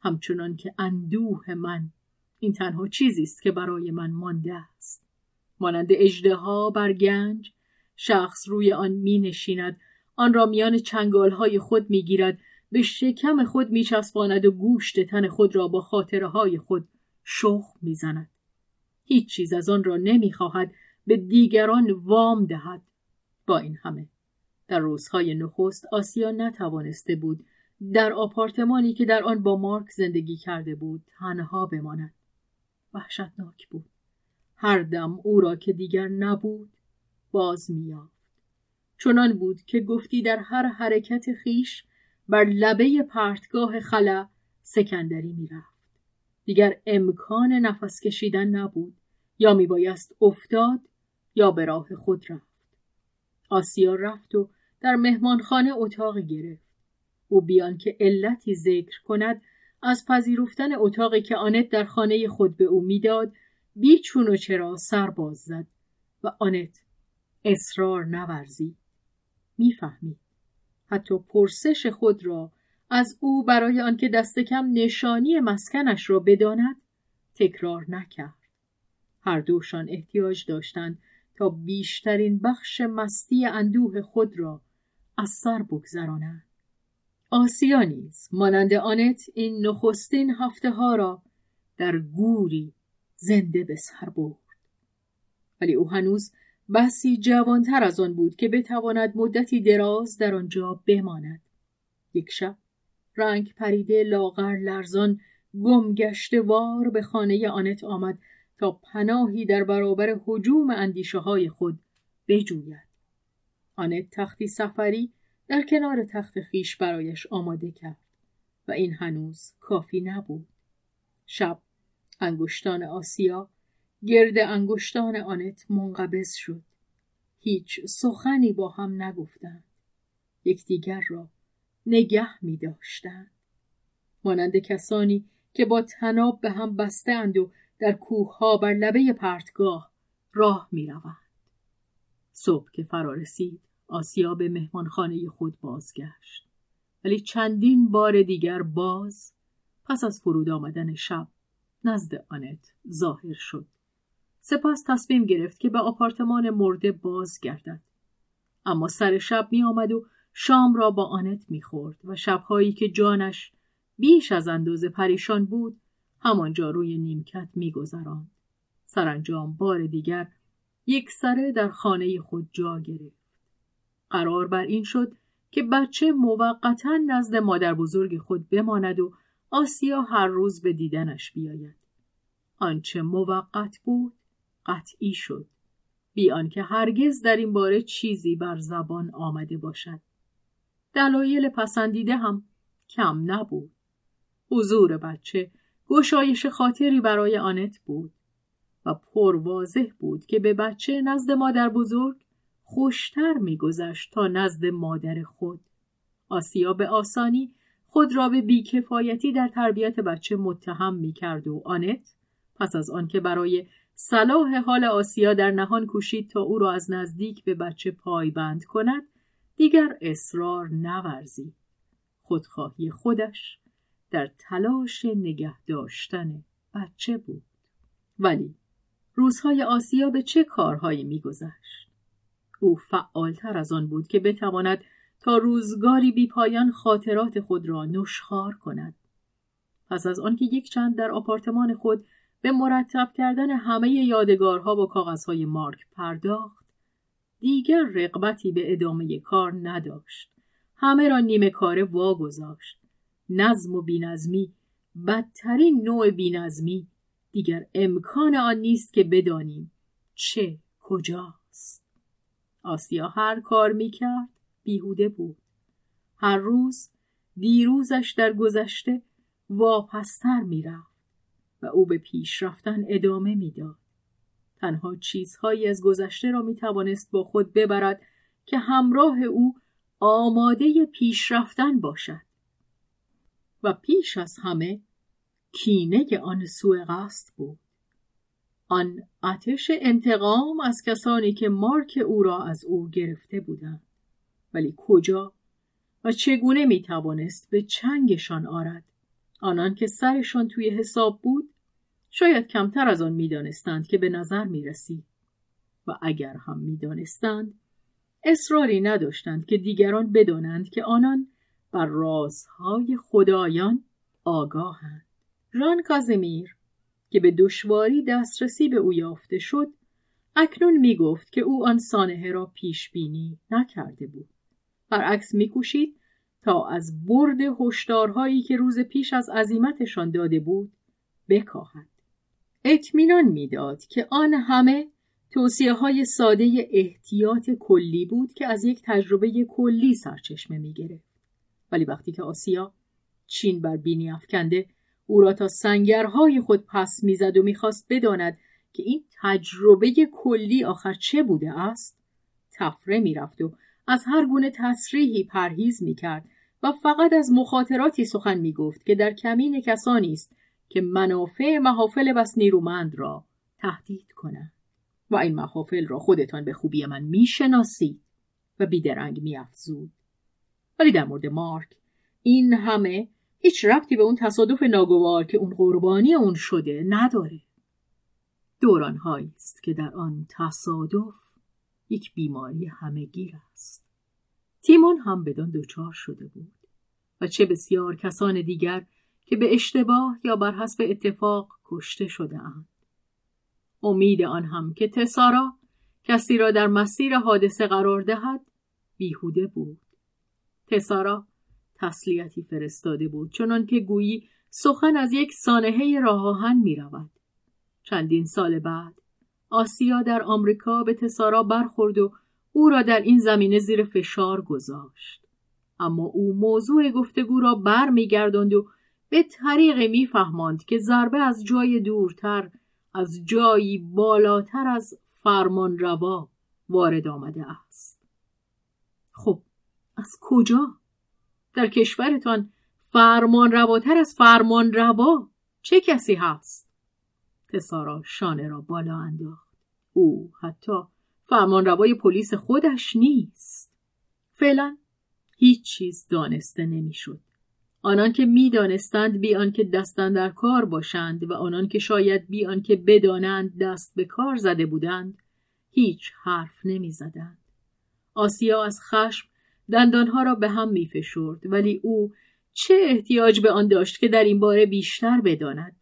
همچنان که اندوه من. این تنها چیزی است که برای من مانده است. مانند اجدها بر گنج شخص روی آن می نشیند آن را میان چنگال های خود می گیرد به شکم خود می چسباند و گوشت تن خود را با خاطره های خود شخ می زند. هیچ چیز از آن را نمی خواهد به دیگران وام دهد. با این همه در روزهای نخست آسیا نتوانسته بود در آپارتمانی که در آن با مارک زندگی کرده بود تنها بماند. وحشتناک بود. هر دم او را که دیگر نبود باز میافت چنان بود که گفتی در هر حرکت خیش بر لبه پرتگاه خلا سکندری می‌رفت. دیگر امکان نفس کشیدن نبود. یا میبایست افتاد یا به راه خود رفت. آسیا رفت و در مهمانخانه اتاق گرفت. او بیان که علتی ذکر کند از پذیرفتن اتاقی که آنت در خانه خود به او می‌داد بیچون و چرا سر باز زد و آنت اصرار نورزی می‌فهمید حتی پرسش خود را از او برای آنکه دست کم نشانی مسکنش را بداند تکرار نکرد. هر دوشان احتیاج داشتند تا بیشترین بخش مستی اندوه خود را از سر بگذرانند. آسیا نیز مانند آنت این نخستین هفته ها را در گوری زنده به سر برد. ولی او هنوز بسی جوانتر از آن بود که بتواند مدتی دراز در آنجا بماند. یک شب رنگ پریده لاغر لرزان گمگشته وار به خانه آنت آمد تا پناهی در برابر حجوم اندیشه های خود بجوید. آنت تختی سفری در کنار تخت خیش برایش آماده کرد و این هنوز کافی نبود. شب انگشتان آسیا گرد انگشتان آنت منقبض شد. هیچ سخنی با هم نگفتند. یکدیگر را نگه می داشتند. مانند کسانی که با تناب به هم بستند و در کوه ها بر لبه پرتگاه راه می روند. صبح که فرا رسید آسیا به مهمانخانه خود بازگشت. ولی چندین بار دیگر باز پس از فرود آمدن شب نزد آنت ظاهر شد. سپس تصمیم گرفت که به آپارتمان مرده بازگردد اما سر شب می آمد و شام را با آنت می خورد و شبهایی که جانش بیش از اندازه پریشان بود همانجا روی نیمکت می گذراند. سرانجام بار دیگر یک سره در خانه خود جا گرفت. قرار بر این شد که بچه موقتا نزد مادر بزرگ خود بماند و آسیا هر روز به دیدنش بیاید. آنچه موقت بود قطعی شد. بی آنکه هرگز در این باره چیزی بر زبان آمده باشد. دلایل پسندیده هم کم نبود. حضور بچه گشایش خاطری برای آنت بود و پر واضح بود که به بچه نزد مادر بزرگ خوشتر میگذشت تا نزد مادر خود. آسیا به آسانی خود را به بیکفایتی در تربیت بچه متهم می‌کرد و آنت پس از آنکه برای صلاح حال آسیا در نهان کوشید تا او را از نزدیک به بچه پایبند کند دیگر اصرار نورزید. خودخواهی خودش در تلاش نگه داشتن بچه بود. ولی روزهای آسیا به چه کارهایی میگذشت؟ او فعالتر از آن بود که بتواند تا روزگاری بی پایان خاطرات خود را نشخار کند. پس از آنکه یک چند در آپارتمان خود به مرتب کردن همه یادگارها با کاغذهای مارک پرداخت. دیگر رقبتی به ادامه کار نداشت. همه را نیمه کاره واگذاشت. نظم و بینظمی بدترین نوع بینظمی. دیگر امکان آن نیست که بدانیم چه کجاست. آسیا هر کار می‌کرد بیهوده بود. هر روز دیروزش در گذشته واپستر می‌رفت. و او به پیش رفتن ادامه می‌داد. تنها چیزهایی از گذشته را می‌توانست با خود ببرد که همراه او آماده پیش رفتن باشد. و پیش از همه کینه آن سوء قصد بود. آن آتش انتقام از کسانی که مارک او را از او گرفته بودند. ولی کجا و چگونه می توانست به چنگشان آرد؟ آنان که سرشان توی حساب بود شاید کمتر از آن می‌دانستند که به نظر می رسید و اگر هم می‌دانستند اصراری نداشتند که دیگران بدانند که آنان بر رازهای خدایان آگاهند. ران کازمیر که به دشواری دسترسی به او یافته شد اکنون می گفت که او آن سانحه را پیش بینی نکرده بود. برعکس میکوشید تا از برد هشدارهایی که روز پیش از عزیمتشان داده بود بکاهد اطمینان می‌داد که آن همه توصیه های ساده احتیاط کلی بود که از یک تجربه کلی سرچشمه می گرفت. ولی وقتی که آسیا چین بر بینی افکنده او را تا سنگرهای خود پس می‌زد و می‌خواست بداند که این تجربه کلی آخر چه بوده است تفره می‌رفت و از هر گونه تصریحی پرهیز می‌کرد و فقط از مخاطراتی سخن می‌گفت که در کمین کسانی است که منافع محافل بس نیرومند را تهدید کنند. و این محافل را خودتان به خوبی من می‌شناسید و بیدرنگ میافزود. ولی در مورد مارک این همه هیچ ربطی به اون تصادف ناگوار که اون قربانی اون شده نداره. دوران است که در آن تصادف یک بیماری همهگیر است تیمون هم بدان دچار شده بود و چه بسیار کسان دیگر که به اشتباه یا بر حسب اتفاق کشته شده اند. امید آن هم که تسارا کسی را در مسیر حادثه قرار دهد بیهوده بود. تسارا تسلیتی فرستاده بود چنان که گویی سخن از یک سانحه راه آهن می رود. چندین سال بعد آسیا در آمریکا به تسارا برخورد و او را در این زمینه زیر فشار گذاشت. اما او موضوع گفتگو را بر می گردند و به طریق میفهماند که ضربه از جای دورتر از جایی بالاتر از فرمان روا وارد آمده است. خب از کجا؟ در کشورتان فرمان رواتر از فرمان روا چه کسی هست؟ تسارا شانه را بالا انداخت. او حتی فرمان روای پلیس خودش نیست. فعلا هیچ چیز دانسته نمی‌شد. آنان که می‌دانستند بی آنکه دستن در کار باشند و آنان که شاید بی آنکه بدانند دست به کار زده بودند هیچ حرف نمی‌زدند. آسیا از خشم دندانها را به هم میفشرد ولی او چه احتیاج به آن داشت که در این باره بیشتر بداند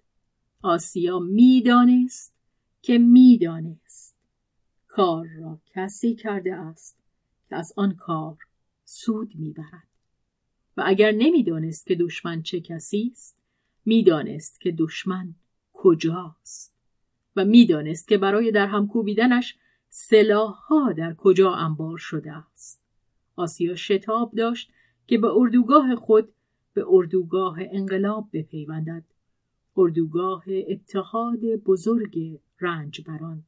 آسیا می‌دانست که می‌دانست. کار را کسی کرده است که از آن کار سود می‌برد. و اگر نمی‌دانست که دشمن چه کسی است می‌دانست که دشمن کجاست. و می‌دانست که برای در هم کوبیدنش سلاحها در کجا انبار شده است. آسیا شتاب داشت که به اردوگاه خود به اردوگاه انقلاب بپیوندد. اردوگاه اتحاد بزرگ رنجبران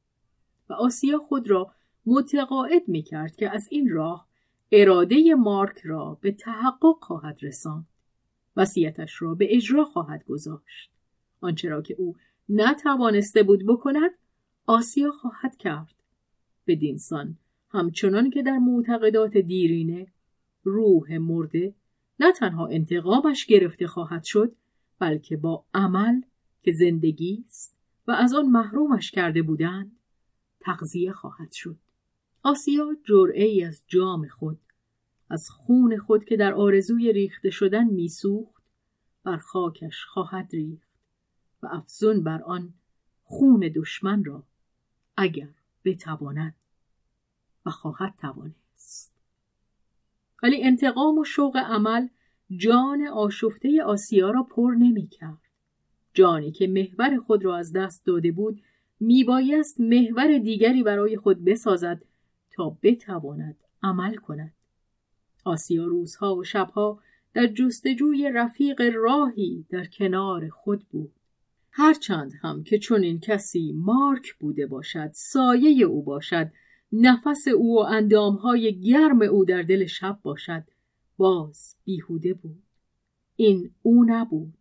و آسیا خود را متقاعد می کرد که از این راه اراده مارک را به تحقق خواهد رساند. وصیتش را به اجرا خواهد گذاشت. آنچه را که او نتوانسته بود بکند آسیا خواهد کرد. بدینسان همچنان که در معتقدات دیرینه روح مرده نه تنها انتقامش گرفته خواهد شد بلکه با عمل که زندگی است و از آن محرومش کرده بودند تغذیه خواهد شد. آسیا جرعه ای از جام خود از خون خود که در آرزوی ریخته شدن میسوخت بر خاکش خواهد ریخت و افزون بر آن خون دشمن را اگر بتواند و خواهد توانست. ولی انتقام و شوق عمل جان آشفته آسیا را پر نمی کرد. جانی که محور خود را از دست داده بود میبایست محور دیگری برای خود بسازد تا بتواند عمل کند آسیا روزها و شبها در جستجوی رفیق راهی در کنار خود بود هرچند هم که چون این کسی مارک بوده باشد سایه او باشد نفس او و اندامهای گرم او در دل شب باشد باز بیهوده بود. این او نبود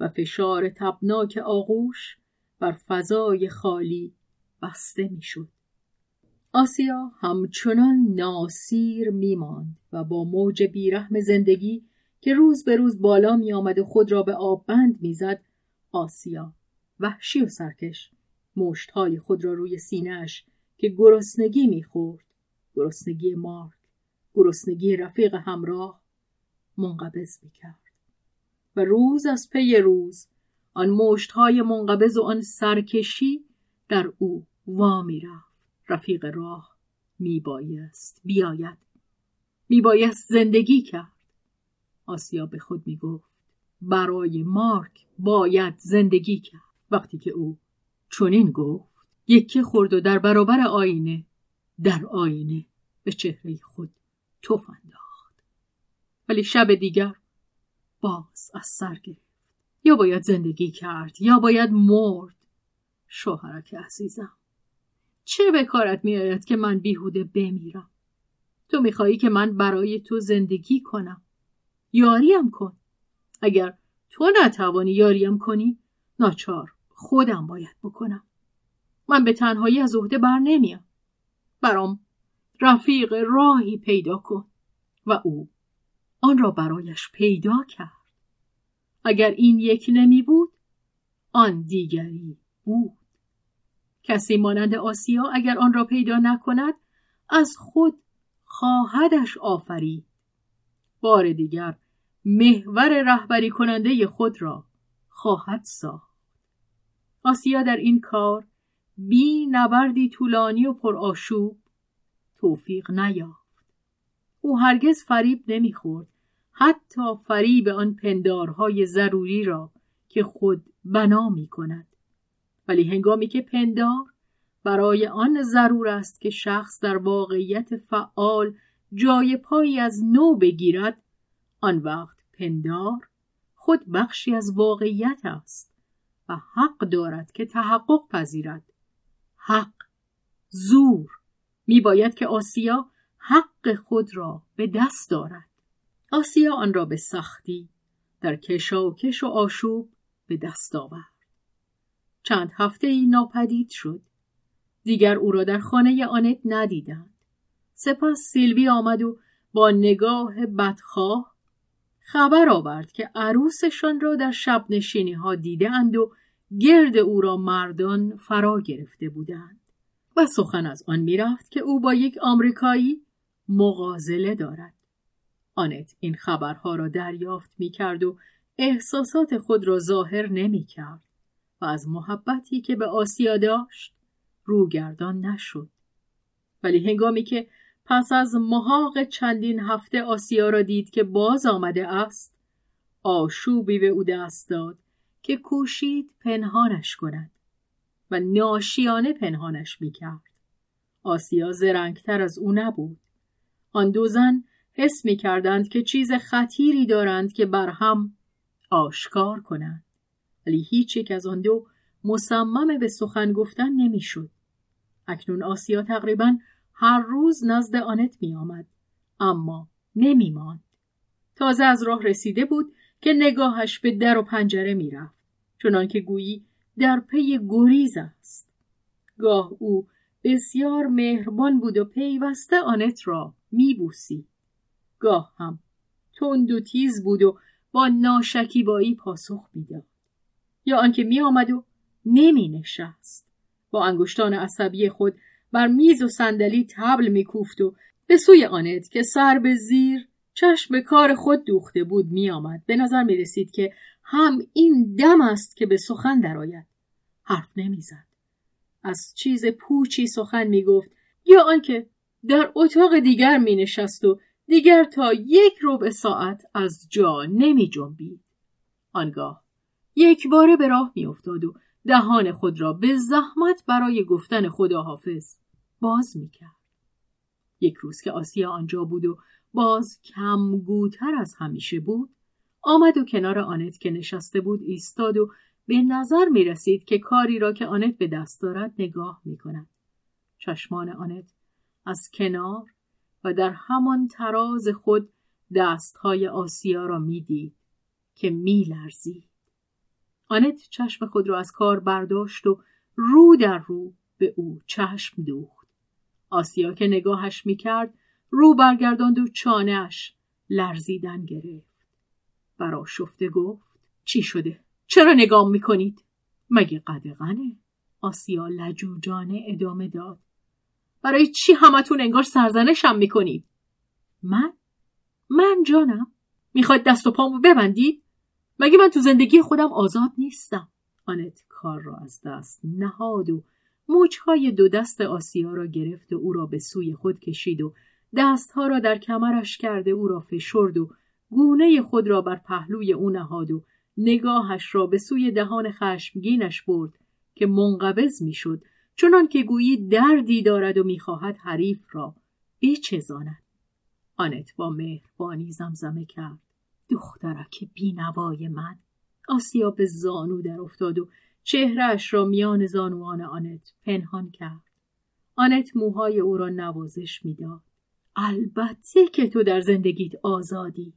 و فشار تبناک آغوش بر فضای خالی بسته می‌شد. آسیا همچنان ناسیر میماند و با موج بیرحم زندگی که روز به روز بالا می آمد و خود را به آب بند می‌زد آسیا وحشی و سرکش مشتهای خود را روی سینهش که گرسنگی می‌خورد گرسنگی مارک گرسنگی رفیق همراه منقبض می‌کرد. و روز از پی روز آن مشتهای منقبض و آن سرکشی در او وا رفت رفیق راه میبایست بیاید. میبایست زندگی کرد. آسیا به خود می‌گفت برای مارک باید زندگی کرد. وقتی که او چنین گفت یکی خورد و در برابر آینه در آینه به چهره خود توف انداخت. ولی شب دیگر باز از سر گرفت. یا باید زندگی کرد یا باید مرد. شوهرک عزیزم چه به کارت میآید که من بیهوده بمیرم؟ تو می‌خواهی که من برای تو زندگی کنم؟ یاریم کن. اگر تو نتوانی یاریم کنی ناچار خودم باید بکنم. من به تنهایی از عهده بر نمیم برام رفیق راهی پیدا کن. و او آن را برایش پیدا کرد. اگر این یک نمی بود آن دیگری بود. کسی مانند آسیا اگر آن را پیدا نکند از خود خواهدش آفرید. بار دیگر محور رهبری کننده خود را خواهد ساخت. آسیا در این کار بی نبردی طولانی و پرآشوب توفیق نیافت. او هرگز فریب نمی‌خورد. حتی فریب آن پندارهای ضروری را که خود بنا می کند. ولی هنگامی که پندار برای آن ضرور است که شخص در واقعیت فعال جای پایی از نو بگیرد آن وقت پندار خود بخشی از واقعیت است و حق دارد که تحقق پذیرد. حق زور. می باید که آسیا حق خود را به دست دارد. آسیا آن را به سختی در کشاکش و آشوب به دست آورد. چند هفته ای ناپدید شد. دیگر او را در خانه آنت ندیدند. سپس سیلوی آمد و با نگاه بدخواه خبر آورد که عروسشان را در شب نشینی ها دیده اند و گرد او را مردان فرا گرفته بودند. و سخن از آن می‌رفت که او با یک آمریکایی مغازله دارد آنت این خبرها را دریافت می کرد و احساسات خود را ظاهر نمی کرد و از محبتی که به آسیا داشت روگردان نشد. ولی هنگامی که پس از محاق چندین هفته آسیا را دید که باز آمده است آشوبی به او دست داد که کوشید پنهانش کند و ناشیانه پنهانش می‌کرد آسیا زرنگتر از او نبود آن دو زن حس می کردند که چیز خطیری دارند که بر هم آشکار کنند ولی هیچ یک از آن دو مصمم به سخن گفتن نمی‌شد. اکنون آسیا تقریبا هر روز نزد آنت می آمد. اما نمی ماند. تازه از راه رسیده بود که نگاهش به در و پنجره می رفت. چنان که گویی در پی گریز است. گاه او بسیار مهربان بود و پیوسته آنت را می بوسی. گاه هم تند و تیز بود و با ناشکیبایی پاسخ می‌داد یا آنکه می آمد و نمی نشست با انگشتان عصبی خود بر میز و صندلی تبل میکوفت و به سوی آنت که سر به زیر چشم کار خود دوخته بود میآمد به نظر می رسید که هم این دم است که به سخن درآید حرف نمی‌زد از چیز پوچی سخن می‌گفت یا آنکه در اتاق دیگر می نشست و دیگر تا یک ربع ساعت از جا نمی جنبید. آنگاه یک باره به راه می افتاد و دهان خود را به زحمت برای گفتن خداحافظ باز می کرد. یک روز که آسیا آنجا بود و باز کمگوتر از همیشه بود آمد و کنار آنت که نشسته بود ایستاد و به نظر می رسید که کاری را که آنت به دست دارد نگاه می کند. چشمان آنت از کنار و در همان تراز خود دستهای آسیا را می‌دید که میلرزید آنت چشم خود را از کار برداشت و رو در رو به او چشم دوخت. آسیا که نگاهش می‌کرد رو برگرداند و چانهاش لرزیدن گرفت. برا شفته گفت چی شده؟ چرا نگام می‌کنید؟ مگه قدغنه؟ آسیا لجوجانه ادامه داد. برای چی همتون انگار سرزنشم می‌کنید؟ من؟ من جانم. می‌خواد دست و پامو ببندید؟ مگه من تو زندگی خودم آزاد نیستم؟ آنت کار را از دست نهاد و موجهای دو دست آسیا را گرفت و او را به سوی خود کشید و دستها را در کمرش کرده او را فشرد و گونه خود را بر پهلوی او نهاد و نگاهش را به سوی دهان خشمگینش برد که منقبض می‌شد چنان که گویی دردی دارد و می‌خواهد حریف را بچزاند. آنت با مهربانی زمزمه کرد. دخترک بینوای من آسیا به زانو در افتاد و چهرهش را میان زانوان آنت پنهان کرد. آنت موهای او را نوازش می‌داد. البته که تو در زندگیت آزادی.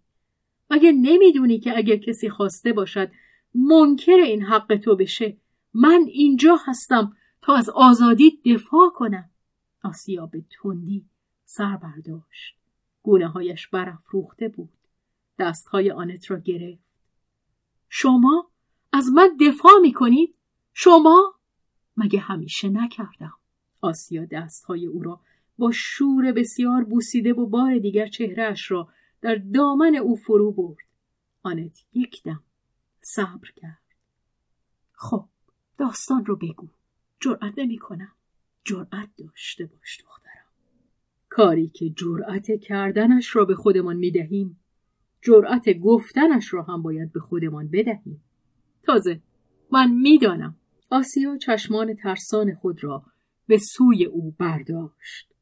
مگه نمی‌دونی که اگر کسی خواسته باشد منکر این حق تو بشه من اینجا هستم تا از آزادی دفاع کنم؟ آسیا به تندی سر برداشت. گونه هایش برافروخته بود. دستهای آنت را گرفت. شما از من دفاع می‌کنید؟ شما؟ مگه همیشه نکردم. آسیا دستهای او را با شور بسیار بوسیده و بار دیگر چهرهش را در دامن او فرو برد. آنت یک دم صبر کرد. خب داستان رو بگو. جرأت نمی کنم. جرأت داشته باش دخترم. کاری که جرأت کردنش را به خودمان می دهیم. جرأت گفتنش را هم باید به خودمان بدهیم. تازه من می‌دانم آسیا چشمان ترسان خود را به سوی او برداشت.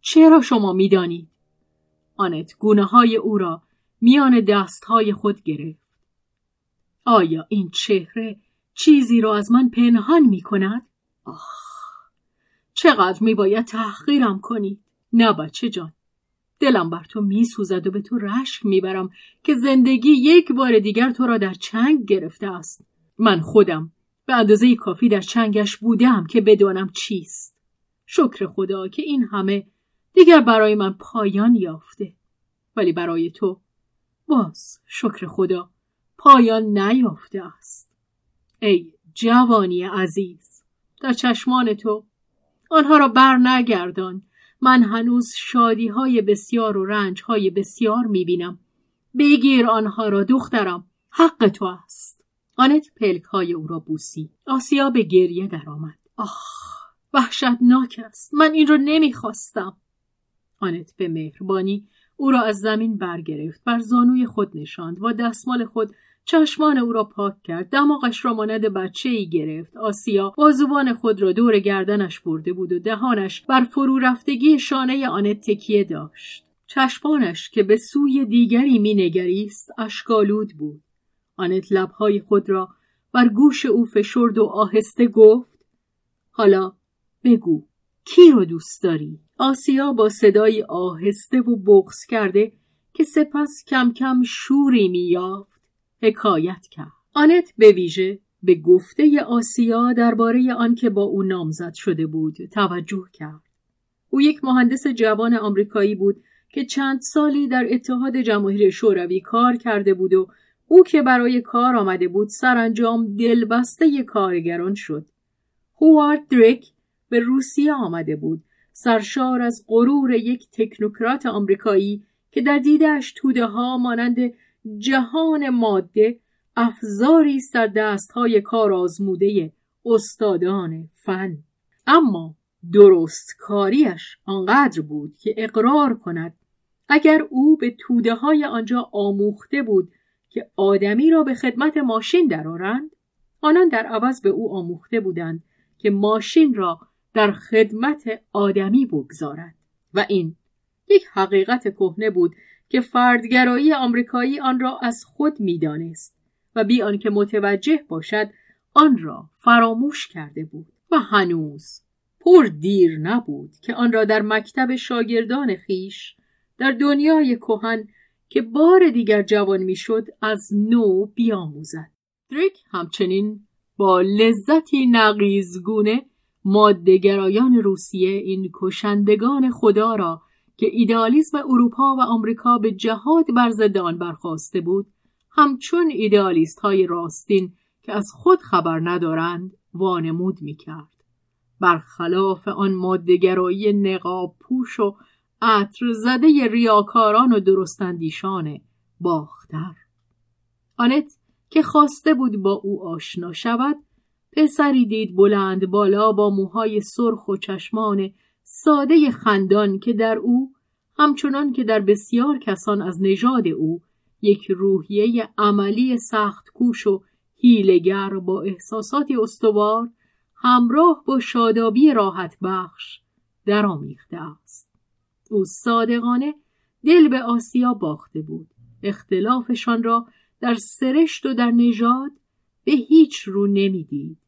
چرا شما می‌دانید آنت گونه های او را میان دست های خود گرفت. آیا این چهره چیزی را از من پنهان می کند؟ آخ چقدر می باید تحقیرم کنی. نه بچه جان دلم بر تو می سوزد و به تو رشک می‌برم که زندگی یک بار دیگر تو را در چنگ گرفته است. من خودم به اندازه کافی در چنگش بودم که بدانم چیست. شکر خدا که این همه دیگر برای من پایان یافته. ولی برای تو باز شکر خدا پایان نیافته است. ای جوانی عزیز در چشمان تو آنها را بر نگردان من هنوز شادی های بسیار و رنج های بسیار می بینم بگیر آنها را دخترم حق تو است. آنت پلک های او را بوسی. آسیا به گریه درآمد. آخ وحشتناک است. من این را نمی‌خواستم. آنت به مهربانی او را از زمین برگرفت بر زانوی خود نشاند و دستمال خود چشمان او را پاک کرد. دماغش را مانند بچه ای گرفت. آسیا بازوان خود را دور گردنش برده بود و دهانش بر فرو رفتگی شانه آنت تکیه داشت. چشمانش که به سوی دیگری مینگریست اشکالود بود. آنت لبهای خود را بر گوش او فشرد و آهسته گفت حالا بگو کی رو دوست داری؟ آسیا با صدای آهسته و بغز کرده که سپس کم کم شوری میافت حکایت کرد. آنت به ویژه به گفته آسیا درباره آنکه با او نامزد شده بود توجه کرد. او یک مهندس جوان آمریکایی بود که چند سالی در اتحاد جماهیر شوروی کار کرده بود و او که برای کار آمده بود سرانجام دلبسته کارگران شد. هوارد درک به روسیه آمده بود سرشار از غرور یک تکنوکرات آمریکایی که در دیدش توده ها مانند جهان ماده افزاری است در دستهای کار آزموده استادان فن. اما درست کاریش آنقدر بود که اقرار کند اگر او به توده های آنجا آموخته بود که آدمی را به خدمت ماشین درآرند آنان در عوض به او آموخته بودند که ماشین را در خدمت آدمی بگذارد. و این یک حقیقت کهنه بود که فردگرایی آمریکایی آن را از خود می‌دانست و بی آنکه متوجه باشد آن را فراموش کرده بود و هنوز پر دیر نبود که آن را در مکتب شاگردان خیش در دنیای کهن که بار دیگر جوان می‌شد از نو بیاموزد. دریک همچنین با لذتی نقیزگونه مادهگرایان روسیه این کشندگان خدا را که ایدئالیسم اروپا و آمریکا به جهاد بر ضد آن برخواسته بود همچون ایدئالیست های راستین که از خود خبر ندارند وانمود می‌کرد. برخلاف آن مادهگرایی نقاب پوش و عطر زده ریاکاران و درستندیشان باختر. آنت که خواسته بود با او آشنا شود پسری دید بلند بالا با موهای سرخ و چشمان ساده خندان که در او همچنان که در بسیار کسان از نژاد او یک روحیه عملی سخت کوش و هیلگر با احساساتی استوار همراه با شادابی راحت بخش درآمیخته است. او صادقانه دل به آسیا باخته بود. اختلافشان را در سرشت و در نژاد به هیچ رو نمی‌دید.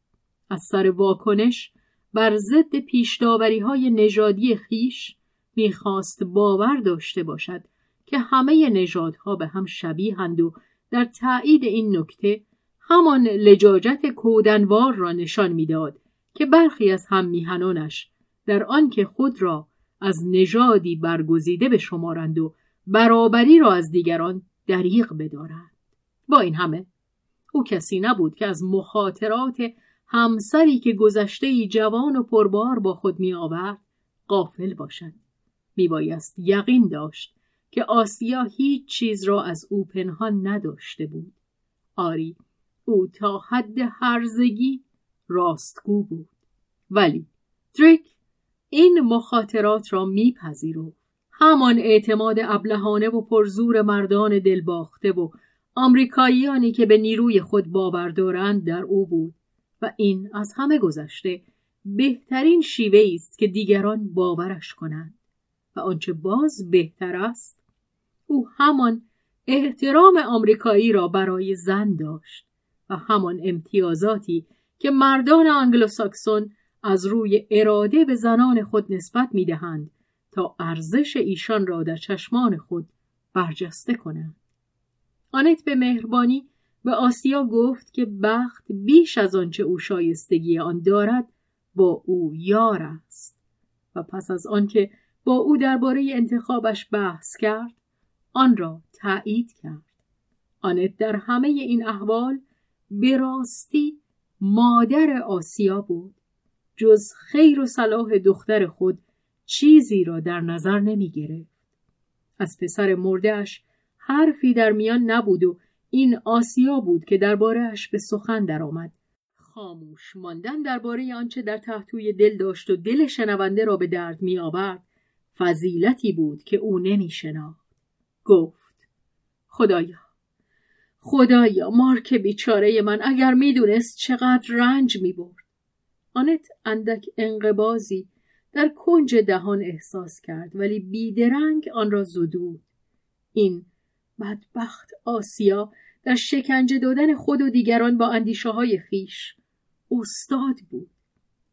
از سر واکنش بر ضد پیشداوری های نژادی خیش می‌خواست باور داشته باشد که همه نژادها به هم شبیهند و در تایید این نکته همان لجاجت کودنوار را نشان می‌داد که برخی از هم میهنانش در آنکه خود را از نژادی برگزیده به شمارند و برابری را از دیگران دریغ بدارند. با این همه او کسی نبود که از مخاطرات همسری که گذشته ای جوان و پربار با خود می آورد قافل باشد. می بایست یقین داشت که آسیا هیچ چیز را از او پنهان نداشته بود. آری او تا حد هرزگی راستگو بود. ولی دریک این مخاطرات را میپذیرفت. همان اعتماد ابلهانه و پرزور مردان دلباخته و آمریکاییانی که به نیروی خود باور دارند در او بود و این از همه گذشته بهترین شیوه است که دیگران باورش کنند و آنچه باز بهتر است او همان احترام آمریکایی را برای زن داشت و همان امتیازاتی که مردان آنگلوساکسون از روی اراده به زنان خود نسبت می‌دهند تا ارزش ایشان را در چشمان خود برجسته کنند. آنت به مهربانی به آسیا گفت که بخت بیش از آنچه او شایستگی آن دارد با او یار است و پس از آنکه با او درباره انتخابش بحث کرد آن را تایید کرد آنت در همه این احوال به راستی مادر آسیا بود جز خیر و صلاح دختر خود چیزی را در نظر نمی گرفت. از پسر مردهش حرفی در میان نبود و این آسیا بود که دربارهاش به سخن درآمد خاموش ماندن درباره آنچه در تحتوی دل داشت و دل شنونده را به درد می آورد فضیلتی بود که او نمی شناخت. گفت خدایا خدایا مارک بیچاره من اگر می‌دونست چقدر رنج می برد. آنت اندک انقبازی در کنج دهان احساس کرد ولی بیدرنگ آن را زدود. این بدبخت آسیا در شکنجه دادن خود و دیگران با اندیشه های خیش استاد بود.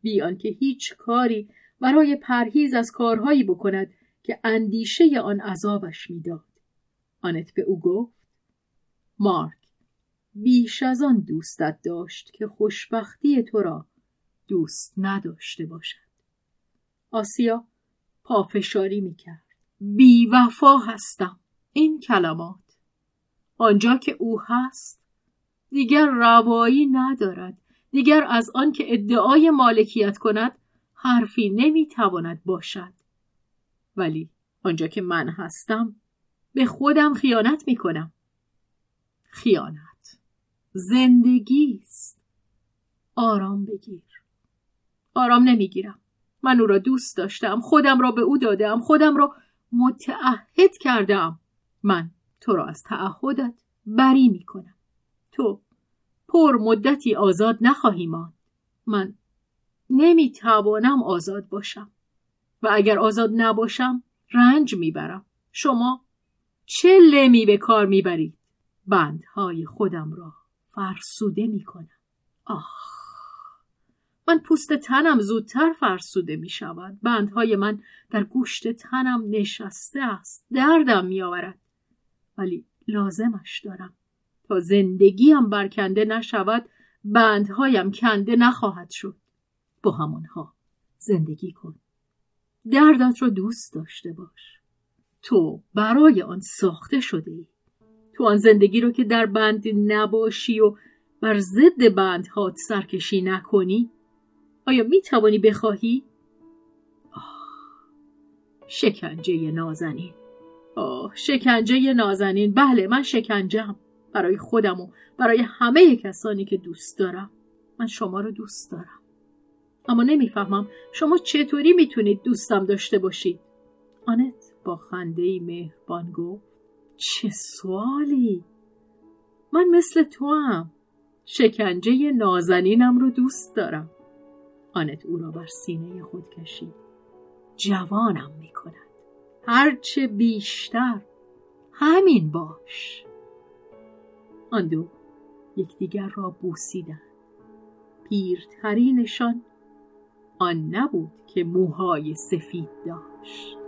بیان که هیچ کاری برای پرهیز از کارهایی بکند که اندیشه آن عذابش می‌داد. آنت به او گفت مارک بیش از آن دوستت داشت که خوشبختی تو را دوست نداشته باشد. آسیا پافشاری می‌کرد. بی وفا هستم. این کلمات. آنجا که او هست دیگر روایی ندارد. دیگر از آن که ادعای مالکیت کند حرفی نمی‌تواند باشد. ولی آنجا که من هستم به خودم خیانت می‌کنم. خیانت. زندگی است. آرام بگیر. آرام نمی‌گیرم. من او را دوست داشتم. خودم را به او دادم. خودم را متعهد کردم. من تو را از تعهدت بری می‌کنم تو پر مدتی آزاد نخواهی ماند من نمی‌توانم آزاد باشم و اگر آزاد نباشم رنج می‌برم شما چه لمی به کار می‌برید بندهای خودم را فرسوده می‌کنم آخ من پوست تنم زودتر فرسوده می شود. بندهای من در گوشت تنم نشسته است. دردم می آورد. ولی لازمش دارم. تا زندگیم برکنده نشود بندهایم کنده نخواهد شد. با همانها زندگی کن. دردت را دوست داشته باش. تو برای آن ساخته شده ای. تو آن زندگی رو که در بند نباشی و بر ضد بندهات سرکشی نکنی آیا می توانی بخواهی؟ آه. شکنجه نازنین آه شکنجه نازنین. بله من شکنجم برای خودم و برای همه کسانی که دوست دارم. من شما رو دوست دارم. اما نمی‌فهمم شما چطوری می‌تونید دوستم داشته باشید. آنت با خنده مهربان گفت چه سوالی؟ من مثل تو هم شکنجه نازنینم رو دوست دارم. آنت او را بر سینه خود کشید. جوانم می کند هرچه بیشتر. همین باش. آن دو یکدیگر را بوسیدند. پیرترینشان آن نبود که موهای سفید داشت.